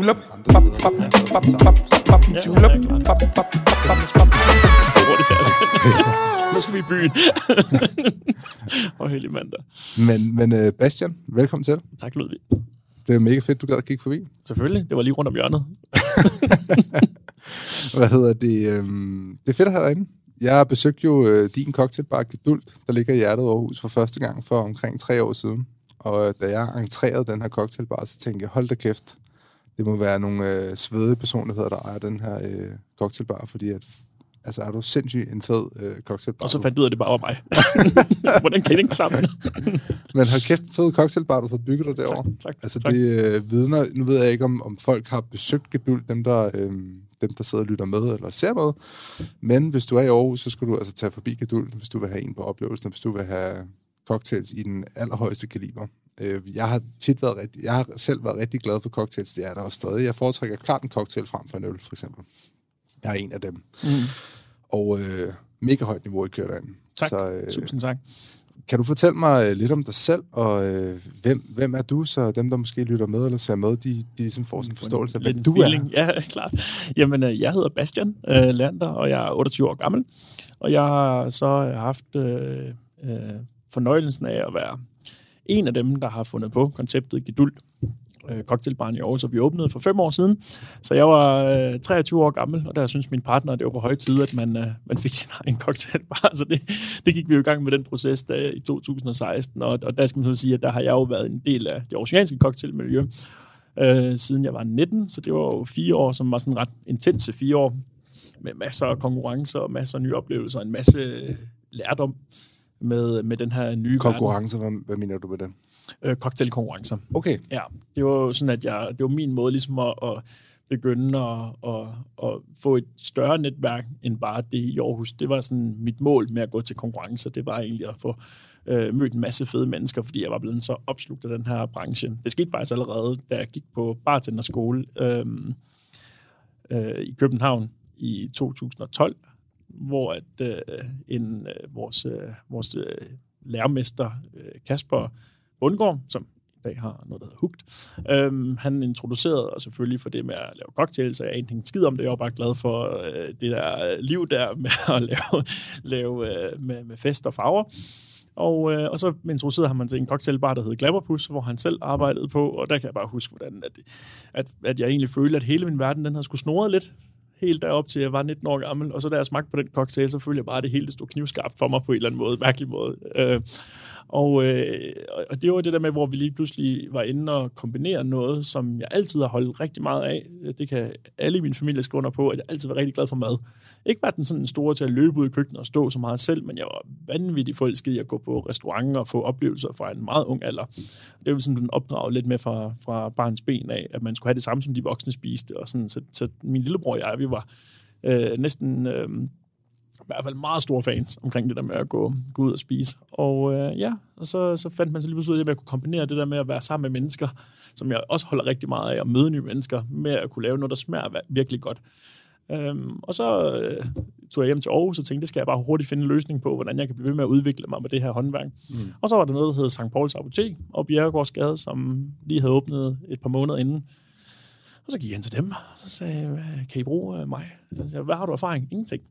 julep, pop, pop, pop, pop, pop, julep, pop, pop, pop, pop, hurtigt til os. nu skal vi i byen. og heldig mandag. Men, men uh, Bastian, velkommen til. Tak, Ludvig. Det er mega fedt, du gad at kigge forbi. Selvfølgelig. Det var lige rundt om hjørnet. Hvad hedder det? Um, det er fedt at have dig inde. Jeg besøgte jo uh, din cocktailbar Gedult, der ligger i hjertet af Aarhus for første gang for omkring tre år siden. Og da jeg entrerede den her cocktailbar, så tænkte jeg, hold da kæft, det må være nogle øh, svede personligheder, der ejer den her øh, cocktailbar, fordi at, altså, er du sindssygt en fed øh, cocktailbar. Og så fandt du ud af, det bare var mig. Hvordan kan det ikke sammen? Men hold kæft, fed cocktailbar, du har bygget dig derovre. Tak, tak, altså, tak. det øh, vidner, nu ved jeg ikke, om, om folk har besøgt Geduld, dem der, øh, dem, der sidder og lytter med eller ser med. Men hvis du er i Aarhus, så skal du altså tage forbi Geduld, hvis du vil have en på oplevelsen, hvis du vil have cocktails i den allerhøjeste kaliber. Øh, jeg har tit været rigtig, jeg har selv været rigtig glad for cocktails, det er der også stadig. Jeg foretrækker klart en cocktail frem for en øl, for eksempel. Jeg er en af dem. Mm. Og øh, mega højt niveau i derinde. Tak, så, øh, tusind tak. Kan du fortælle mig lidt om dig selv, og øh, hvem, hvem er du, så dem, der måske lytter med eller ser med, de, de ligesom får sådan en forståelse af, hvem du feeling. er? Ja, klart. Jamen, øh, jeg hedder Bastian øh, Lander, og jeg er 28 år gammel, og jeg har så haft øh, øh, fornøjelsen af at være en af dem, der har fundet på konceptet Geduld, øh, cocktailbaren i Aarhus, og vi åbnede for fem år siden. Så jeg var øh, 23 år gammel, og der synes min partner, at det var på høje tid, at man, øh, man fik sin egen cocktailbar. Så det, det gik vi jo i gang med den proces der, i 2016, og, og der skal man så sige, at der har jeg jo været en del af det oceanske cocktailmiljø, øh, siden jeg var 19, så det var jo fire år, som var sådan ret intense fire år, med masser af konkurrencer og masser af nye oplevelser, en masse øh, lærdom med, med den her nye Konkurrencer, hvad, hvad mener du med den? Øh, cocktailkonkurrencer. Okay. Ja, det var sådan, at jeg, det var min måde ligesom at, at begynde at, at, at få et større netværk end bare det i Aarhus. Det var sådan mit mål med at gå til konkurrencer. Det var egentlig at få øh, mødt en masse fede mennesker, fordi jeg var blevet så opslugt af den her branche. Det skete faktisk allerede, da jeg gik på bartenderskole øh, øh, i København i 2012, hvor at øh, en, øh, vores, øh, vores øh, lærermester øh, Kasper Bundgaard, som i dag har noget, der hedder Hugt, øhm, han introducerede og selvfølgelig for det med at lave cocktails, så jeg er ikke skid om det. Jeg var bare glad for øh, det der liv der med at lave, lave øh, med, med fest og farver. Og, øh, og så introducerede han mig til en cocktailbar, der hed Glamourpus, hvor han selv arbejdede på, og der kan jeg bare huske, hvordan at, at, at jeg egentlig følte, at hele min verden, den havde skulle snore lidt, helt derop til jeg var 19 år gammel, og så da jeg smagte på den cocktail, så følte jeg bare, at det hele stod knivskarpt for mig på en eller anden måde, mærkelig måde. Øh, og, øh, og det var det der med, hvor vi lige pludselig var inde og kombinere noget, som jeg altid har holdt rigtig meget af. Det kan alle i min familie skrive under på, at jeg altid var rigtig glad for mad. Ikke var den sådan store til at løbe ud i køkkenet og stå så meget selv, men jeg var vanvittigt forelsket i at gå på restauranter og få oplevelser fra en meget ung alder. Det var sådan opdraget lidt med fra, fra barns ben af, at man skulle have det samme, som de voksne spiste. Og sådan, så, så min lillebror og jeg, vi var øh, næsten... Øh, i hvert fald meget store fans omkring det der med at gå, gå ud og spise. Og øh, ja, og så, så fandt man så lige pludselig ud af, at jeg kunne kombinere det der med at være sammen med mennesker, som jeg også holder rigtig meget af, at møde nye mennesker, med at kunne lave noget, der smager virkelig godt. Øhm, og så øh, tog jeg hjem til Aarhus og tænkte, det skal jeg bare hurtigt finde en løsning på, hvordan jeg kan blive ved med at udvikle mig med det her håndværk. Mm. Og så var der noget, der hed St. Pauls Apotek og Bjerregårdsgade, som lige havde åbnet et par måneder inden. Og så gik jeg hen til dem, og så sagde jeg, kan I bruge øh, mig? Så sagde, hvad har du erfaring? Ingenting.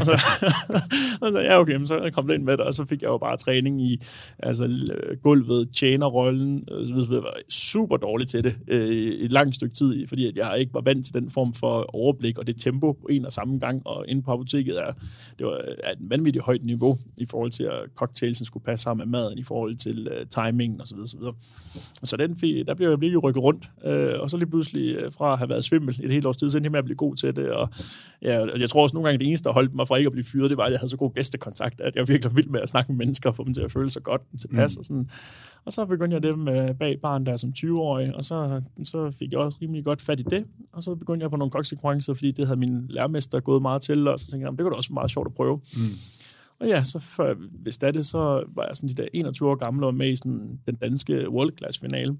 Og så, og så ja, okay, så kom det ind med det, og så fik jeg jo bare træning i altså, gulvet, tjenerrollen, og så videre. Jeg var super dårlig til det øh, et langt stykke tid, fordi at jeg ikke var vant til den form for overblik og det tempo på en og samme gang, og inde på apoteket er, det var et vanvittigt højt niveau i forhold til, at cocktailsen skulle passe sammen med maden, i forhold til øh, timingen osv. Så, videre, så, videre. så den fik, der blev jeg lige rykket rundt, øh, og så lige pludselig øh, fra at have været svimmel et helt års tid, så endte jeg med at blive god til det, og ja, jeg tror også nogle gange, det eneste, der holdt mig fra ikke at blive fyret, det var, at jeg havde så god gæstekontakt, at jeg var virkelig vild med at snakke med mennesker og få dem til at føle sig godt tilpas. Mm. Og, sådan. og så begyndte jeg det med bag barn der som 20-årig, og så, så fik jeg også rimelig godt fat i det. Og så begyndte jeg på nogle koksekonkurrencer, fordi det havde min lærermester gået meget til, og så tænkte jeg, det kunne da også være meget sjovt at prøve. Mm. Og ja, så før jeg vidste det, så var jeg sådan de der 21 år gamle og med i sådan den danske World Class finale.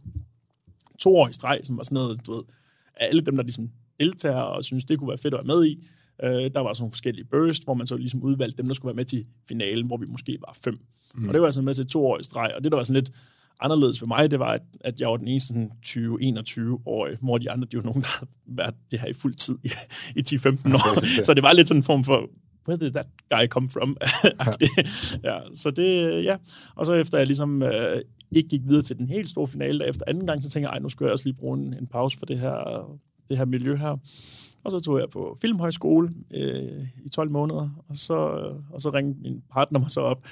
To år i streg, som var sådan noget, du ved, alle dem, der ligesom deltager og synes, det kunne være fedt at være med i. Øh, der var sådan nogle forskellige burst, hvor man så ligesom udvalgte dem, der skulle være med til finalen, hvor vi måske var fem. Mm. Og det var altså med til to år i streg, og det der var sådan lidt, anderledes for mig, det var, at, at jeg var den eneste 20-21-årige, hvor de andre, de var nogen, der havde været det her i fuld tid i, i 10-15 år. Okay. Så det var lidt sådan en form for, where did that guy come from? ja, så det, ja. Og så efter jeg ligesom øh, ikke gik videre til den helt store finale, efter anden gang, så tænkte jeg, ej, nu skal jeg også lige bruge en, en pause for det her, det her miljø her. Og så tog jeg på filmhøjskole øh, i 12 måneder, og så, og så ringede min partner mig så op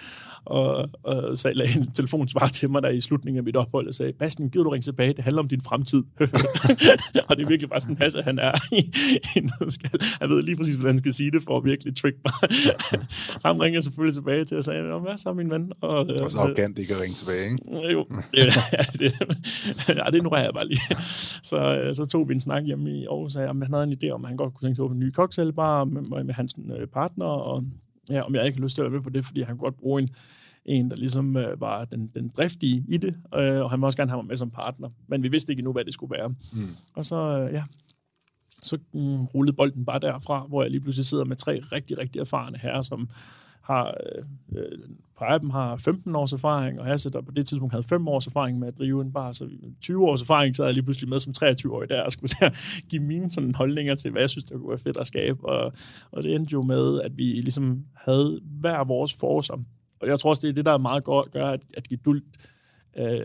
og, og sagde, lagde en telefonsvar til mig der i slutningen af mit ophold og sagde, Bastian, gider du ringe tilbage? Det handler om din fremtid. og det er virkelig bare sådan passe, han er i, i nødskal. Han ved lige præcis, hvordan han skal sige det for at virkelig trick mig. så han ringede selvfølgelig tilbage til og sagde, hvad så min ven? Og, det var så arrogant ikke at ringe tilbage, ikke? Jo, det, ja, det, ja, det ignorerer jeg bare lige. Så, så tog vi en snak hjemme i Aarhus, og sagde, at han havde en idé om, han godt kunne tænke sig en ny cocktailbar med, med hans øh, partner, og ja, om jeg ikke har lyst til at være med på det, fordi han kunne godt bruge en, en der ligesom øh, var den, den driftige i det, øh, og han må også gerne have mig med som partner. Men vi vidste ikke endnu, hvad det skulle være. Mm. Og så, øh, ja, så mm, rullede bolden bare derfra, hvor jeg lige pludselig sidder med tre rigtig, rigtig erfarne herrer, som har, øh, øh dem har 15 års erfaring, og Hasse, der på det tidspunkt havde 5 års erfaring med at drive en bar, så 20 års erfaring, så havde jeg lige pludselig med som 23-årig der, og skulle der give mine sådan holdninger til, hvad jeg synes, der kunne være fedt at skabe, og, og det endte jo med, at vi ligesom havde hver vores forser, og jeg tror også, det er det, der er meget godt, gør, at, at Geduld øh,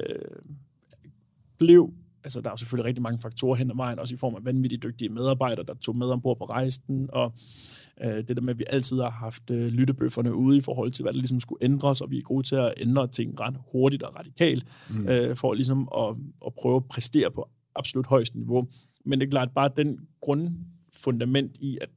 blev altså, der er jo selvfølgelig rigtig mange faktorer hen ad vejen, også i form af vanvittigt dygtige medarbejdere, der tog med ombord på rejsen, og øh, det der med, at vi altid har haft øh, lyttebøfferne ude i forhold til, hvad der ligesom skulle ændres, og vi er gode til at ændre ting ret hurtigt og radikalt, mm. øh, for ligesom at, at prøve at præstere på absolut højeste niveau. Men det er klart, bare den grundfundament i, at,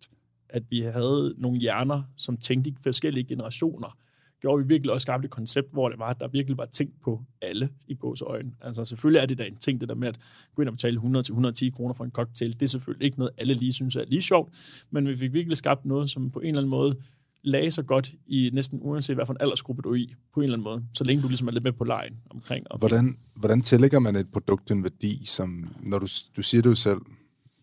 at vi havde nogle hjerner, som tænkte i forskellige generationer, gjorde vi virkelig også skabt et koncept, hvor det var, at der virkelig var tænkt på alle i øjne. Altså selvfølgelig er det da en ting, det der med at gå ind og betale 100-110 kroner for en cocktail. Det er selvfølgelig ikke noget, alle lige synes er lige sjovt, men vi fik virkelig skabt noget, som på en eller anden måde lagde sig godt i næsten uanset hvad for en aldersgruppe du er i, på en eller anden måde, så længe du ligesom er lidt med på lejen omkring. Hvordan, hvordan tillægger man et produkt en værdi, som når du, du siger det jo selv,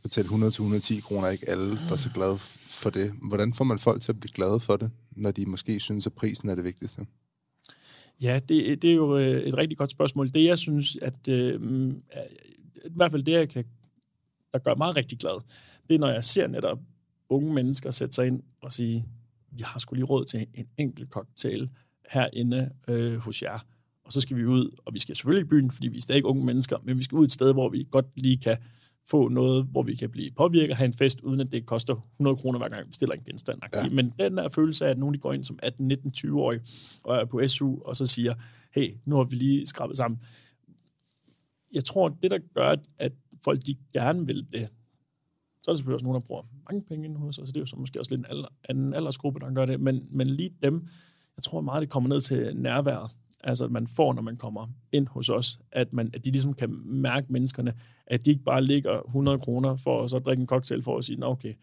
betale 100-110 kroner, ikke alle, der er så glade for det. Hvordan får man folk til at blive glade for det, når de måske synes, at prisen er det vigtigste? Ja, det, det er jo øh, et rigtig godt spørgsmål. Det, jeg synes, at øh, i hvert fald det, jeg kan, der gør mig rigtig glad, det er, når jeg ser netop unge mennesker sætte sig ind og sige, jeg har skulle lige råd til en enkelt cocktail herinde øh, hos jer. Og så skal vi ud, og vi skal selvfølgelig i byen, fordi vi er stadig unge mennesker, men vi skal ud et sted, hvor vi godt lige kan få noget, hvor vi kan blive påvirket og have en fest, uden at det koster 100 kroner hver gang, vi stiller en genstand. Ja. Men den der følelse af, at nogen de går ind som 18, 19, 20-årig og er på SU, og så siger, hey, nu har vi lige skrabet sammen. Jeg tror, det der gør, at folk de gerne vil det, så er der selvfølgelig også nogen, der bruger mange penge ind hos os, så det er jo så måske også lidt en alder, anden aldersgruppe, der gør det, men, men lige dem, jeg tror meget, det kommer ned til nærværet altså at man får, når man kommer ind hos os, at, man, at de ligesom kan mærke menneskerne, at de ikke bare ligger 100 kroner for at så drikke en cocktail for at sige, okay,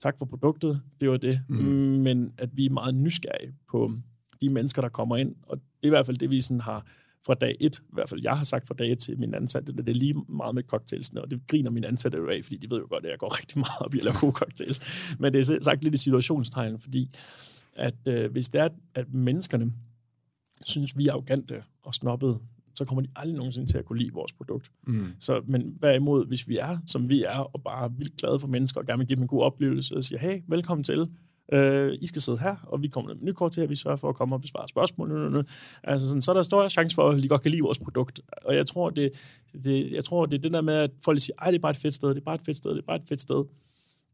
tak for produktet, det var det, mm. men at vi er meget nysgerrige på de mennesker, der kommer ind, og det er i hvert fald det, vi sådan har fra dag et, i hvert fald jeg har sagt fra dag et til min ansatte, det er lige meget med cocktailsene, og det griner min ansatte jo af, fordi de ved jo godt, at jeg går rigtig meget op i at lave gode cocktails. Men det er sagt lidt i situationstegn, fordi at øh, hvis det er, at menneskerne synes, vi er arrogante og snobbede, så kommer de aldrig nogensinde til at kunne lide vores produkt. Mm. Så, men imod, hvis vi er, som vi er, og bare er vildt glade for mennesker, og gerne vil give dem en god oplevelse, og siger, hey, velkommen til, Uh, I skal sidde her, og vi kommer med menukort til, at vi sørger for at komme og besvare spørgsmål. Nu, nu, nu. Altså sådan, så er der stor chance for, at de godt kan lide vores produkt. Og jeg tror, det, det, jeg tror, det er det der med, at folk siger, ej, det er bare et fedt sted, det er bare et fedt sted, det er bare et fedt sted.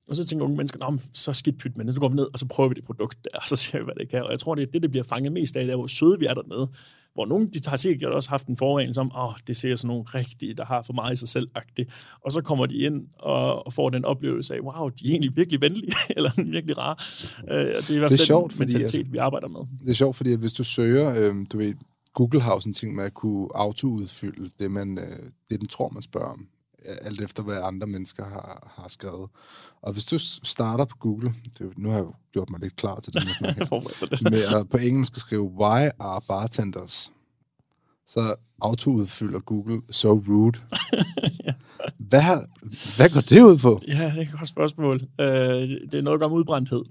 Og så tænker unge mennesker, men så skidt pyt med det. Så går vi ned, og så prøver vi det produkt der, og så ser vi, hvad det kan. Og jeg tror, det er det, det bliver fanget mest af, det er, hvor søde vi er dernede. Hvor nogen, de har sikkert også haft en foran som, åh, oh, det ser sådan nogle rigtige, der har for meget i sig selv -agtigt. Og så kommer de ind og, og får den oplevelse af, wow, de er egentlig virkelig venlige, eller virkelig rare. Uh, det er i hvert fald det er sjovt, den mentalitet, fordi, vi arbejder med. Det er sjovt, fordi hvis du søger, øh, du ved, Google har en ting med at kunne autoudfylde det, man, øh, det den tror, man spørger om alt efter hvad andre mennesker har, har skrevet. Og hvis du starter på Google, det, nu har jeg gjort mig lidt klar til den her snak med at på engelsk skrive, why are bartenders? Så autoudfylder Google so rude. ja. hvad, hvad går det ud på? Ja, det er et godt spørgsmål. Uh, det er noget om udbrændthed.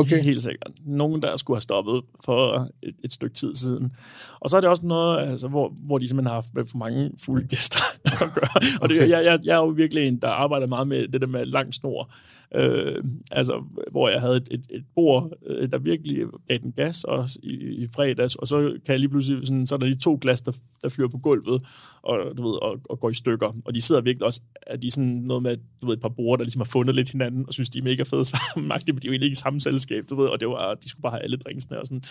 Okay. Helt sikkert. Nogen, der skulle have stoppet for et, et stykke tid siden. Og så er det også noget, altså, hvor, hvor de simpelthen har haft med for mange fulde gæster at gøre. Og det, Okay. jeg, jeg, jeg er jo virkelig en, der arbejder meget med det der med lang snor. Øh, altså, hvor jeg havde et, et, et bord, øh, der virkelig gav den gas også i, i fredags, og så kan jeg lige pludselig, sådan, så er der lige to glas, der, der flyver på gulvet, og, du ved, og, og går i stykker. Og de sidder virkelig også, at de er sådan noget med, du ved, et par borde, der ligesom har fundet lidt hinanden, og synes, de er mega fede sammen. men de er jo egentlig ikke i samme selskab, du ved, og det var, de skulle bare have alle drinksene og sådan.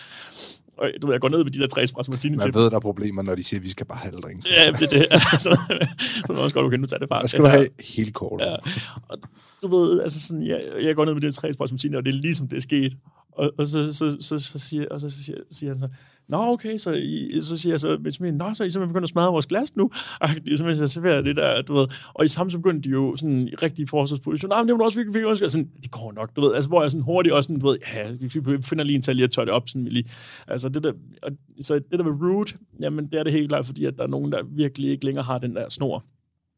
Og du ved, jeg går ned med de der tre espresso martini til Man ved, der er problemer, når de siger, at vi skal bare have drinks. Ja, det er det. Altså, så, er det også godt, du kan nu tage det fra. Der skal du have helt kort. Ja. Og du ved, altså sådan, jeg, jeg går ned med det tre espresso martini, og det er ligesom det er sket. Og, og så, så, så, så, siger, og så siger, siger han så, Nå, okay, så, I, så siger jeg så, med smil, Nå, så I simpelthen begyndt at smadre vores glas nu. Og så serverer det der, du ved. Og i samme så begyndte de jo sådan i rigtig forsvarsposition. Nej, men det du også virkelig, virkelig også. Sådan, det går nok, du ved. Altså, hvor jeg sådan hurtigt også sådan, du ved, ja, vi finder lige en tal lige at tørre det op, sådan vi lige. Altså, det der, og, så det der med rude, jamen, det er det helt klart, fordi at der er nogen, der virkelig ikke længere har den der snor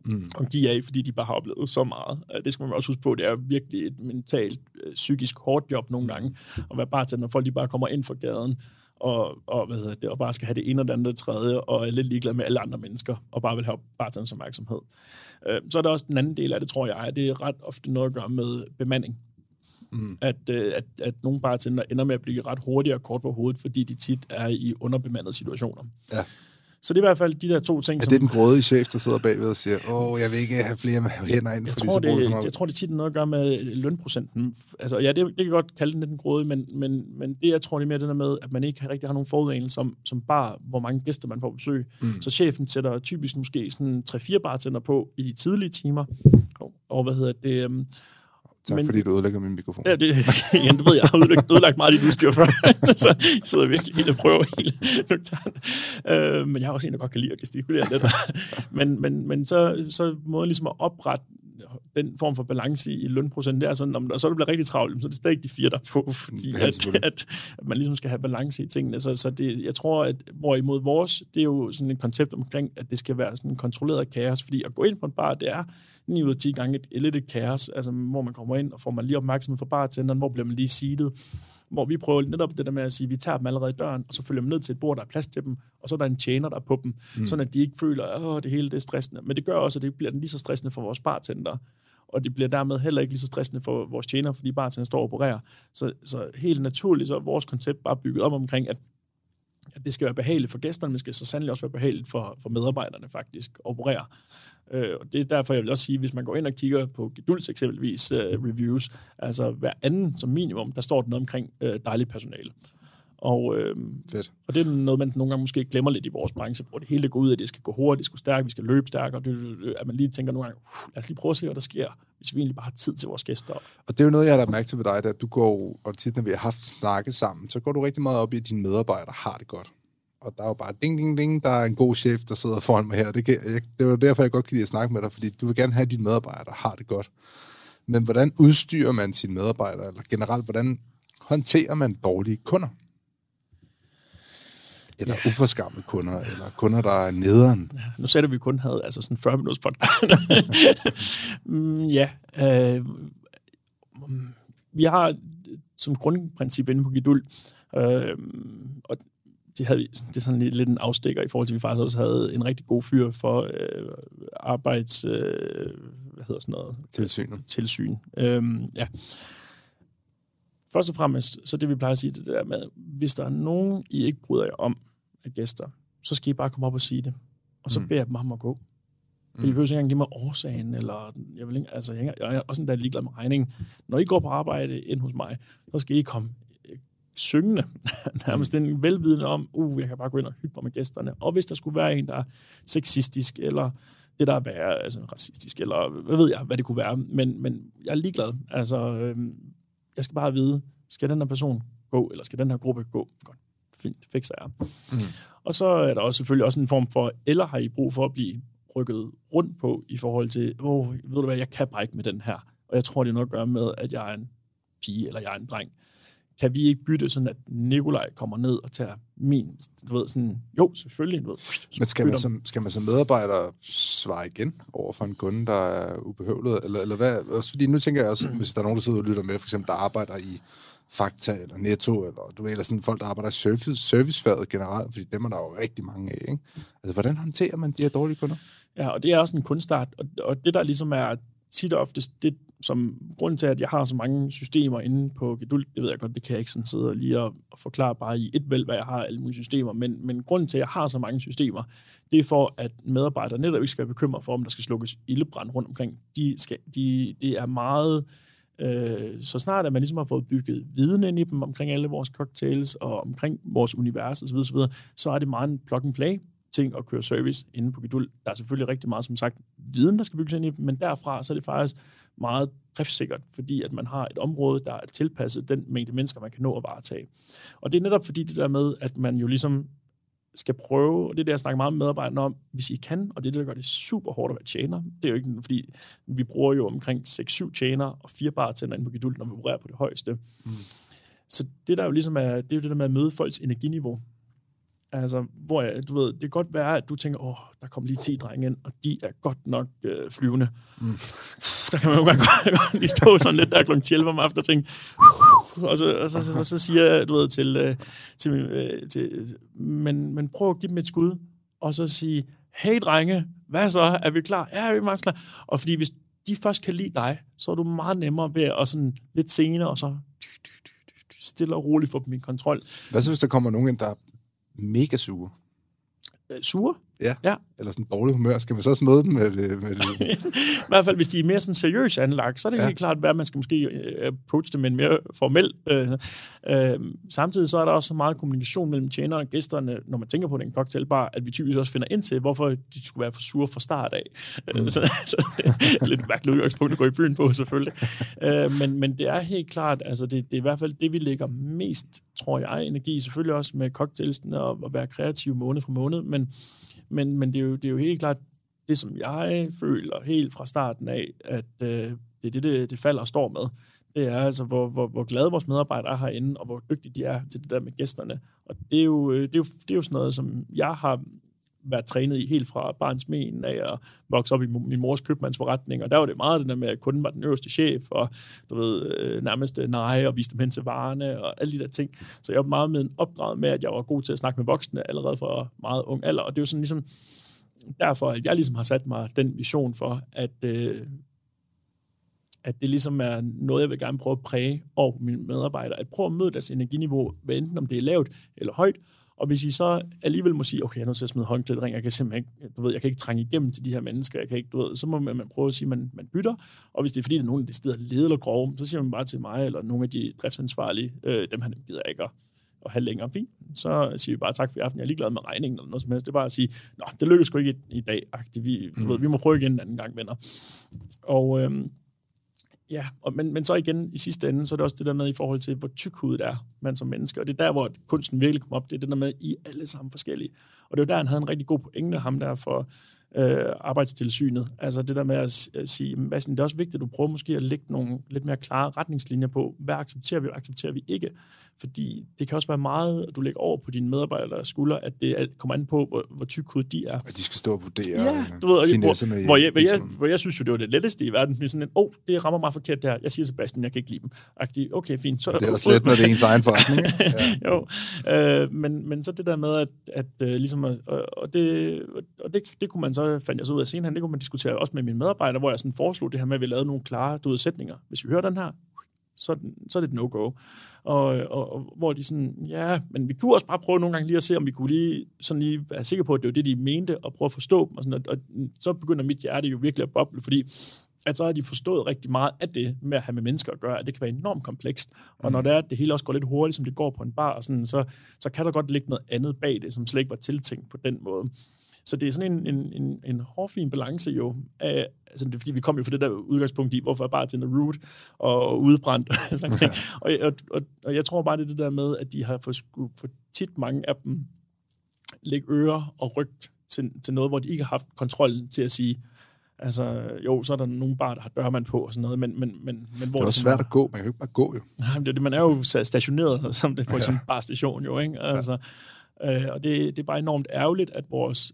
Mm. og give af, fordi de bare har oplevet så meget. Øh, Det skal man også huske på, det er virkelig et mentalt, øh, psykisk hårdt job nogle gange, at være bartender, når folk de bare kommer ind fra gaden, og, og, hvad hedder det, og bare skal have det ene og det andet og det tredje, og er lidt ligeglad med alle andre mennesker, og bare vil have bartenders opmærksomhed. Øh, Så er der også den anden del af det, tror jeg, at det er ret ofte noget at gøre med bemanding. Mm. At, øh, at, at nogle bartender ender med at blive ret hurtigere og kort for hovedet, fordi de tit er i underbemandede situationer. Ja. Så det er i hvert fald de der to ting, Er det den grådige chef, der sidder bagved og siger, åh, jeg vil ikke have flere med hænder ind, Jeg fordi tror, så det, meget. jeg tror, det tit er noget at gøre med lønprocenten. Altså, ja, det, det kan godt kalde den lidt en gråde, men, men, men det, jeg tror, det er mere det der med, at man ikke rigtig har nogen forudanelse som, som bare, hvor mange gæster man får besøg. Mm. Så chefen sætter typisk måske sådan 3-4 bartender på i de tidlige timer. Og, og hvad hedder det? Um, Tak, men- fordi du ødelægger min mikrofon. Ja, det, ja, det ved jeg. Jeg har ødelagt, ødelagt meget af dit udstyr før. så jeg sidder virkelig helt og prøver helt nøgternt. Øh, men jeg er også en, der godt kan lide at gestikulere lidt. men, men, men så, så måden ligesom at oprette den form for balance i lønprocent, det er sådan, når så det bliver rigtig travlt, så er det stadig de fire, der er på, fordi Ja, at, at, at, man ligesom skal have balance i tingene. Så, så det, jeg tror, at hvorimod vores, det er jo sådan et koncept omkring, at det skal være sådan en kontrolleret kaos, fordi at gå ind på en bar, det er 9 ud af 10 gange et, lidt et kaos, altså hvor man kommer ind, og får man lige opmærksomhed fra bartenderen, hvor bliver man lige seedet, hvor vi prøver netop det der med at sige, at vi tager dem allerede i døren, og så følger dem ned til et bord, der er plads til dem, og så er der en tjener, der er på dem, mm. sådan at de ikke føler, at det hele det er stressende. Men det gør også, at det bliver lige så stressende for vores bartender, og det bliver dermed heller ikke lige så stressende for vores tjener, fordi bartender står og opererer. Så, så helt naturligt så er vores koncept bare bygget op omkring, at at det skal være behageligt for gæsterne, men det skal så sandelig også være behageligt for, for medarbejderne faktisk at operere. Øh, og det er derfor, jeg vil også sige, hvis man går ind og kigger på Geduls eksempelvis uh, reviews, altså hver anden som minimum, der står der noget omkring uh, dejligt personale. Og, øh, Fedt. og det er noget, man nogle gange måske glemmer lidt i vores branche, hvor det hele går ud af, at det skal gå hurtigt, det skal stærkt, vi skal løbe det, det, at man lige tænker nogle gange, lad os lige prøve at se, hvad der sker, hvis vi egentlig bare har tid til vores gæster. Og det er jo noget, jeg har lagt mærke til ved dig, at du går, og tit når vi har haft snakket sammen, så går du rigtig meget op i, at dine medarbejdere har det godt. Og der er jo bare ding, ding, ding, der er en god chef, der sidder foran mig her. Det, kan, jeg, det var derfor, jeg godt kan lide at snakke med dig, fordi du vil gerne have, at dine medarbejdere har det godt. Men hvordan udstyrer man sine medarbejdere, eller generelt, hvordan håndterer man dårlige kunder? Eller ja. uforskammede kunder, eller kunder, der er nederen. Nu sagde du, at vi kun havde altså sådan 40 minutters podcast. mm, ja. Øh, vi har som grundprincip inde på Gidul, øh, og det, havde, det er sådan lidt, lidt en afstikker i forhold til, at vi faktisk også havde en rigtig god fyr for øh, arbejds... Øh, hvad hedder sådan noget? Tilsynet. tilsyn. Øhm, ja. Først og fremmest, så det vi plejer at sige, det der med, hvis der er nogen, I ikke bryder jer om af gæster, så skal I bare komme op og sige det. Og så Mm. mm. beder jeg dem om at gå. Mm. I behøver ikke engang give mig årsagen, eller jeg, vil ikke, altså, jeg, jeg er også endda ligeglad med regningen. Når I går på arbejde ind hos mig, så skal I komme øh, syngende, nærmest en velvidende om, uh, jeg kan bare gå ind og hygge mig med gæsterne. Og hvis der skulle være en, der er sexistisk, eller det der er værre, altså racistisk, eller hvad ved jeg, hvad det kunne være. Men, men jeg er ligeglad. Altså, øhm, jeg skal bare vide, skal den her person gå, eller skal den her gruppe gå? Godt, fint, fikser jeg. Mm. Og så er der også selvfølgelig også en form for, eller har I brug for at blive rykket rundt på, i forhold til, åh, oh, ved du hvad, jeg kan bare ikke med den her. Og jeg tror, det er noget at gøre med, at jeg er en pige, eller jeg er en dreng. Kan vi ikke bytte sådan, at Nikolaj kommer ned og tager min, du ved, sådan, jo, selvfølgelig, du ved, Men skal man, som, skal man som medarbejder svare igen over for en kunde, der er ubehøvlet? Eller, eller hvad? Også fordi nu tænker jeg også, hvis der er nogen, der sidder og lytter med, for eksempel der arbejder i Fakta eller Netto, eller du ved, eller sådan folk, der arbejder i service, servicefaget generelt, fordi dem er der jo rigtig mange af, ikke? Altså, hvordan håndterer man de her dårlige kunder? Ja, og det er også en kunstart, og, og det der ligesom er tit og oftest det, som grund til, at jeg har så mange systemer inde på Gedult, det ved jeg godt, det kan jeg ikke sådan sidde og lige og, og forklare bare i et væld, hvad jeg har alle mulige systemer, men, men grunden til, at jeg har så mange systemer, det er for, at medarbejdere netop ikke skal være bekymret for, om der skal slukkes ildebrand rundt omkring. De, skal, de, det er meget øh, Øh, så snart at man ligesom har fået bygget viden ind i dem omkring alle vores cocktails og omkring vores univers osv., så, så er det meget en plug-and-play ting at køre service inde på Geduld. Der er selvfølgelig rigtig meget, som sagt, viden, der skal bygges ind i dem, men derfra så er det faktisk meget driftsikkert, fordi at man har et område, der er tilpasset den mængde mennesker, man kan nå at varetage. Og det er netop fordi det der med, at man jo ligesom skal prøve, og det er det, jeg snakker meget med medarbejderne om, hvis I kan, og det er det, der gør det super hårdt at være tjener. Det er jo ikke, fordi vi bruger jo omkring 6-7 tjener og 4 bartender inde på Geduld, når vi opererer på det højeste. Mm. Så det der jo ligesom er, det er jo det der med at møde folks energiniveau. Altså, hvor jeg, du ved, det kan godt være, at du tænker, åh, der kommer lige 10 drenge ind, og de er godt nok øh, flyvende. Mm. Der kan man jo godt, godt lige stå sådan lidt der kl. 11 om aftenen og tænke, og så, og så, og så, og så siger du ved, til, øh, til, øh, til men, men prøv at give dem et skud, og så sige, hey drenge, hvad så, er vi klar? Ja, vi er meget klar. Og fordi hvis de først kan lide dig, så er du meget nemmere ved at sådan lidt senere, og så stille og roligt få dem i kontrol. Hvad så, hvis der kommer nogen der er mega sure? Øh, sure? Ja. ja. Eller sådan dårlig humør. Skal man så også møde dem med det? Med det? I hvert fald, hvis de er mere sådan seriøst anlagt, så er det ja. helt klart, at man skal måske øh, approach dem med en mere formel. Øh, øh, samtidig så er der også så meget kommunikation mellem tjenerne og gæsterne, når man tænker på den cocktailbar, at vi typisk også finder ind til, hvorfor de skulle være for sure fra start af. Øh, mm. så, så det er lidt mærkeligt udgangspunkt at gå i byen på, selvfølgelig. øh, men, men det er helt klart, altså det, det er i hvert fald det, vi lægger mest, tror jeg, energi, selvfølgelig også med cocktailsene og at være kreativ måned for måned, men men, men det, er jo, det er jo helt klart det, som jeg føler helt fra starten af, at øh, det er det, det, det falder og står med. Det er altså, hvor, hvor, hvor glade vores medarbejdere er herinde, og hvor dygtige de er til det der med gæsterne. Og det er jo, øh, det er jo, det er jo sådan noget, som jeg har været trænet i helt fra barns men af at vokse op i min mors købmandsforretning, og der var det meget det der med, at kunden var den øverste chef, og du ved, øh, nærmest øh, nej, og viste dem hen til varerne, og alle de der ting. Så jeg var meget med en opdraget med, at jeg var god til at snakke med voksne allerede fra meget ung alder, og det er jo sådan ligesom derfor, at jeg ligesom har sat mig den vision for, at øh, at det ligesom er noget, jeg vil gerne prøve at præge over mine medarbejdere, at prøve at møde deres energiniveau, hvad enten om det er lavt eller højt, og hvis I så alligevel må sige, okay, jeg er nødt til at smide håndklædet ring, jeg kan simpelthen ikke, du ved, jeg kan ikke trænge igennem til de her mennesker, jeg kan ikke, du ved, så må man, man prøve at sige, at man, man bytter, og hvis det er fordi, der er nogen, der steder lede eller grove, så siger man bare til mig, eller nogle af de driftsansvarlige, øh, dem han gider ikke at, at have længere. Fint. Så siger vi bare tak for i aften, jeg er ligeglad med regningen eller noget som helst. Det er bare at sige, nå, det lykkedes sgu ikke i, i dag. Vi, du mm. ved, vi må prøve igen en anden gang, venner. Og øh, Ja, og, men, men så igen i sidste ende, så er det også det der med i forhold til, hvor tyk hudet er man som menneske. Og det er der, hvor kunsten virkelig kom op. Det er det der med, I alle sammen forskellige. Og det er jo der, han havde en rigtig god pointe, ham der for øh, arbejdstilsynet. Altså det der med at, sige, Madsen, det er også vigtigt, at du prøver måske at lægge nogle lidt mere klare retningslinjer på, hvad accepterer vi, og accepterer vi ikke. Fordi det kan også være meget, at du lægger over på dine medarbejdere skulder, at det kommer an på, hvor, hvor tyk hud de er. Og de skal stå og vurdere ja, du ved, hvor, hvor, jeg, hvor, jeg, hvor jeg synes jo, det var det letteste i verden. Sådan en, åh, oh, det rammer mig forkert der. Jeg siger Sebastian, jeg kan ikke lide dem. Agtig, okay, fint. Så, det er også let, når det er ens egen forretning. ja. jo, øh, men, men så det der med, at, at uh, ligesom, og, og, det, og det, det kunne man så, fandt jeg så ud af senere, det kunne man diskutere også med mine medarbejdere, hvor jeg sådan foreslog det her med, at vi lavede nogle klare du ved, sætninger. Hvis vi hører den her, så, så er det et no-go. Og, og, og, hvor de sådan, ja, men vi kunne også bare prøve nogle gange lige at se, om vi kunne lige, sådan lige være sikre på, at det var det, de mente, og prøve at forstå dem. Og, sådan, og, og så begynder mit hjerte jo virkelig at boble, fordi at så har de forstået rigtig meget af det med at have med mennesker at gøre, at det kan være enormt komplekst. Og mm. når det er, det hele også går lidt hurtigt, som det går på en bar, og sådan, så, så kan der godt ligge noget andet bag det, som slet ikke var tiltænkt på den måde. Så det er sådan en, en, en, en hårfin balance jo. Af, altså det er, fordi vi kom jo fra det der udgangspunkt i, hvorfor er bare til root og udbrændt og sådan ting. Og, og, og, og, jeg tror bare, det er det der med, at de har for, for tit mange af dem lægge ører og rygt til, til noget, hvor de ikke har haft kontrollen til at sige, Altså, jo, så er der nogle bar, der har dørmand på og sådan noget, men... men, men, men hvor det er også svært at gå, man kan jo ikke bare gå jo. Nej, det, det, man er jo stationeret som det på ja. en barstation jo, ikke? Altså, ja. øh, og det, det er bare enormt ærgerligt, at vores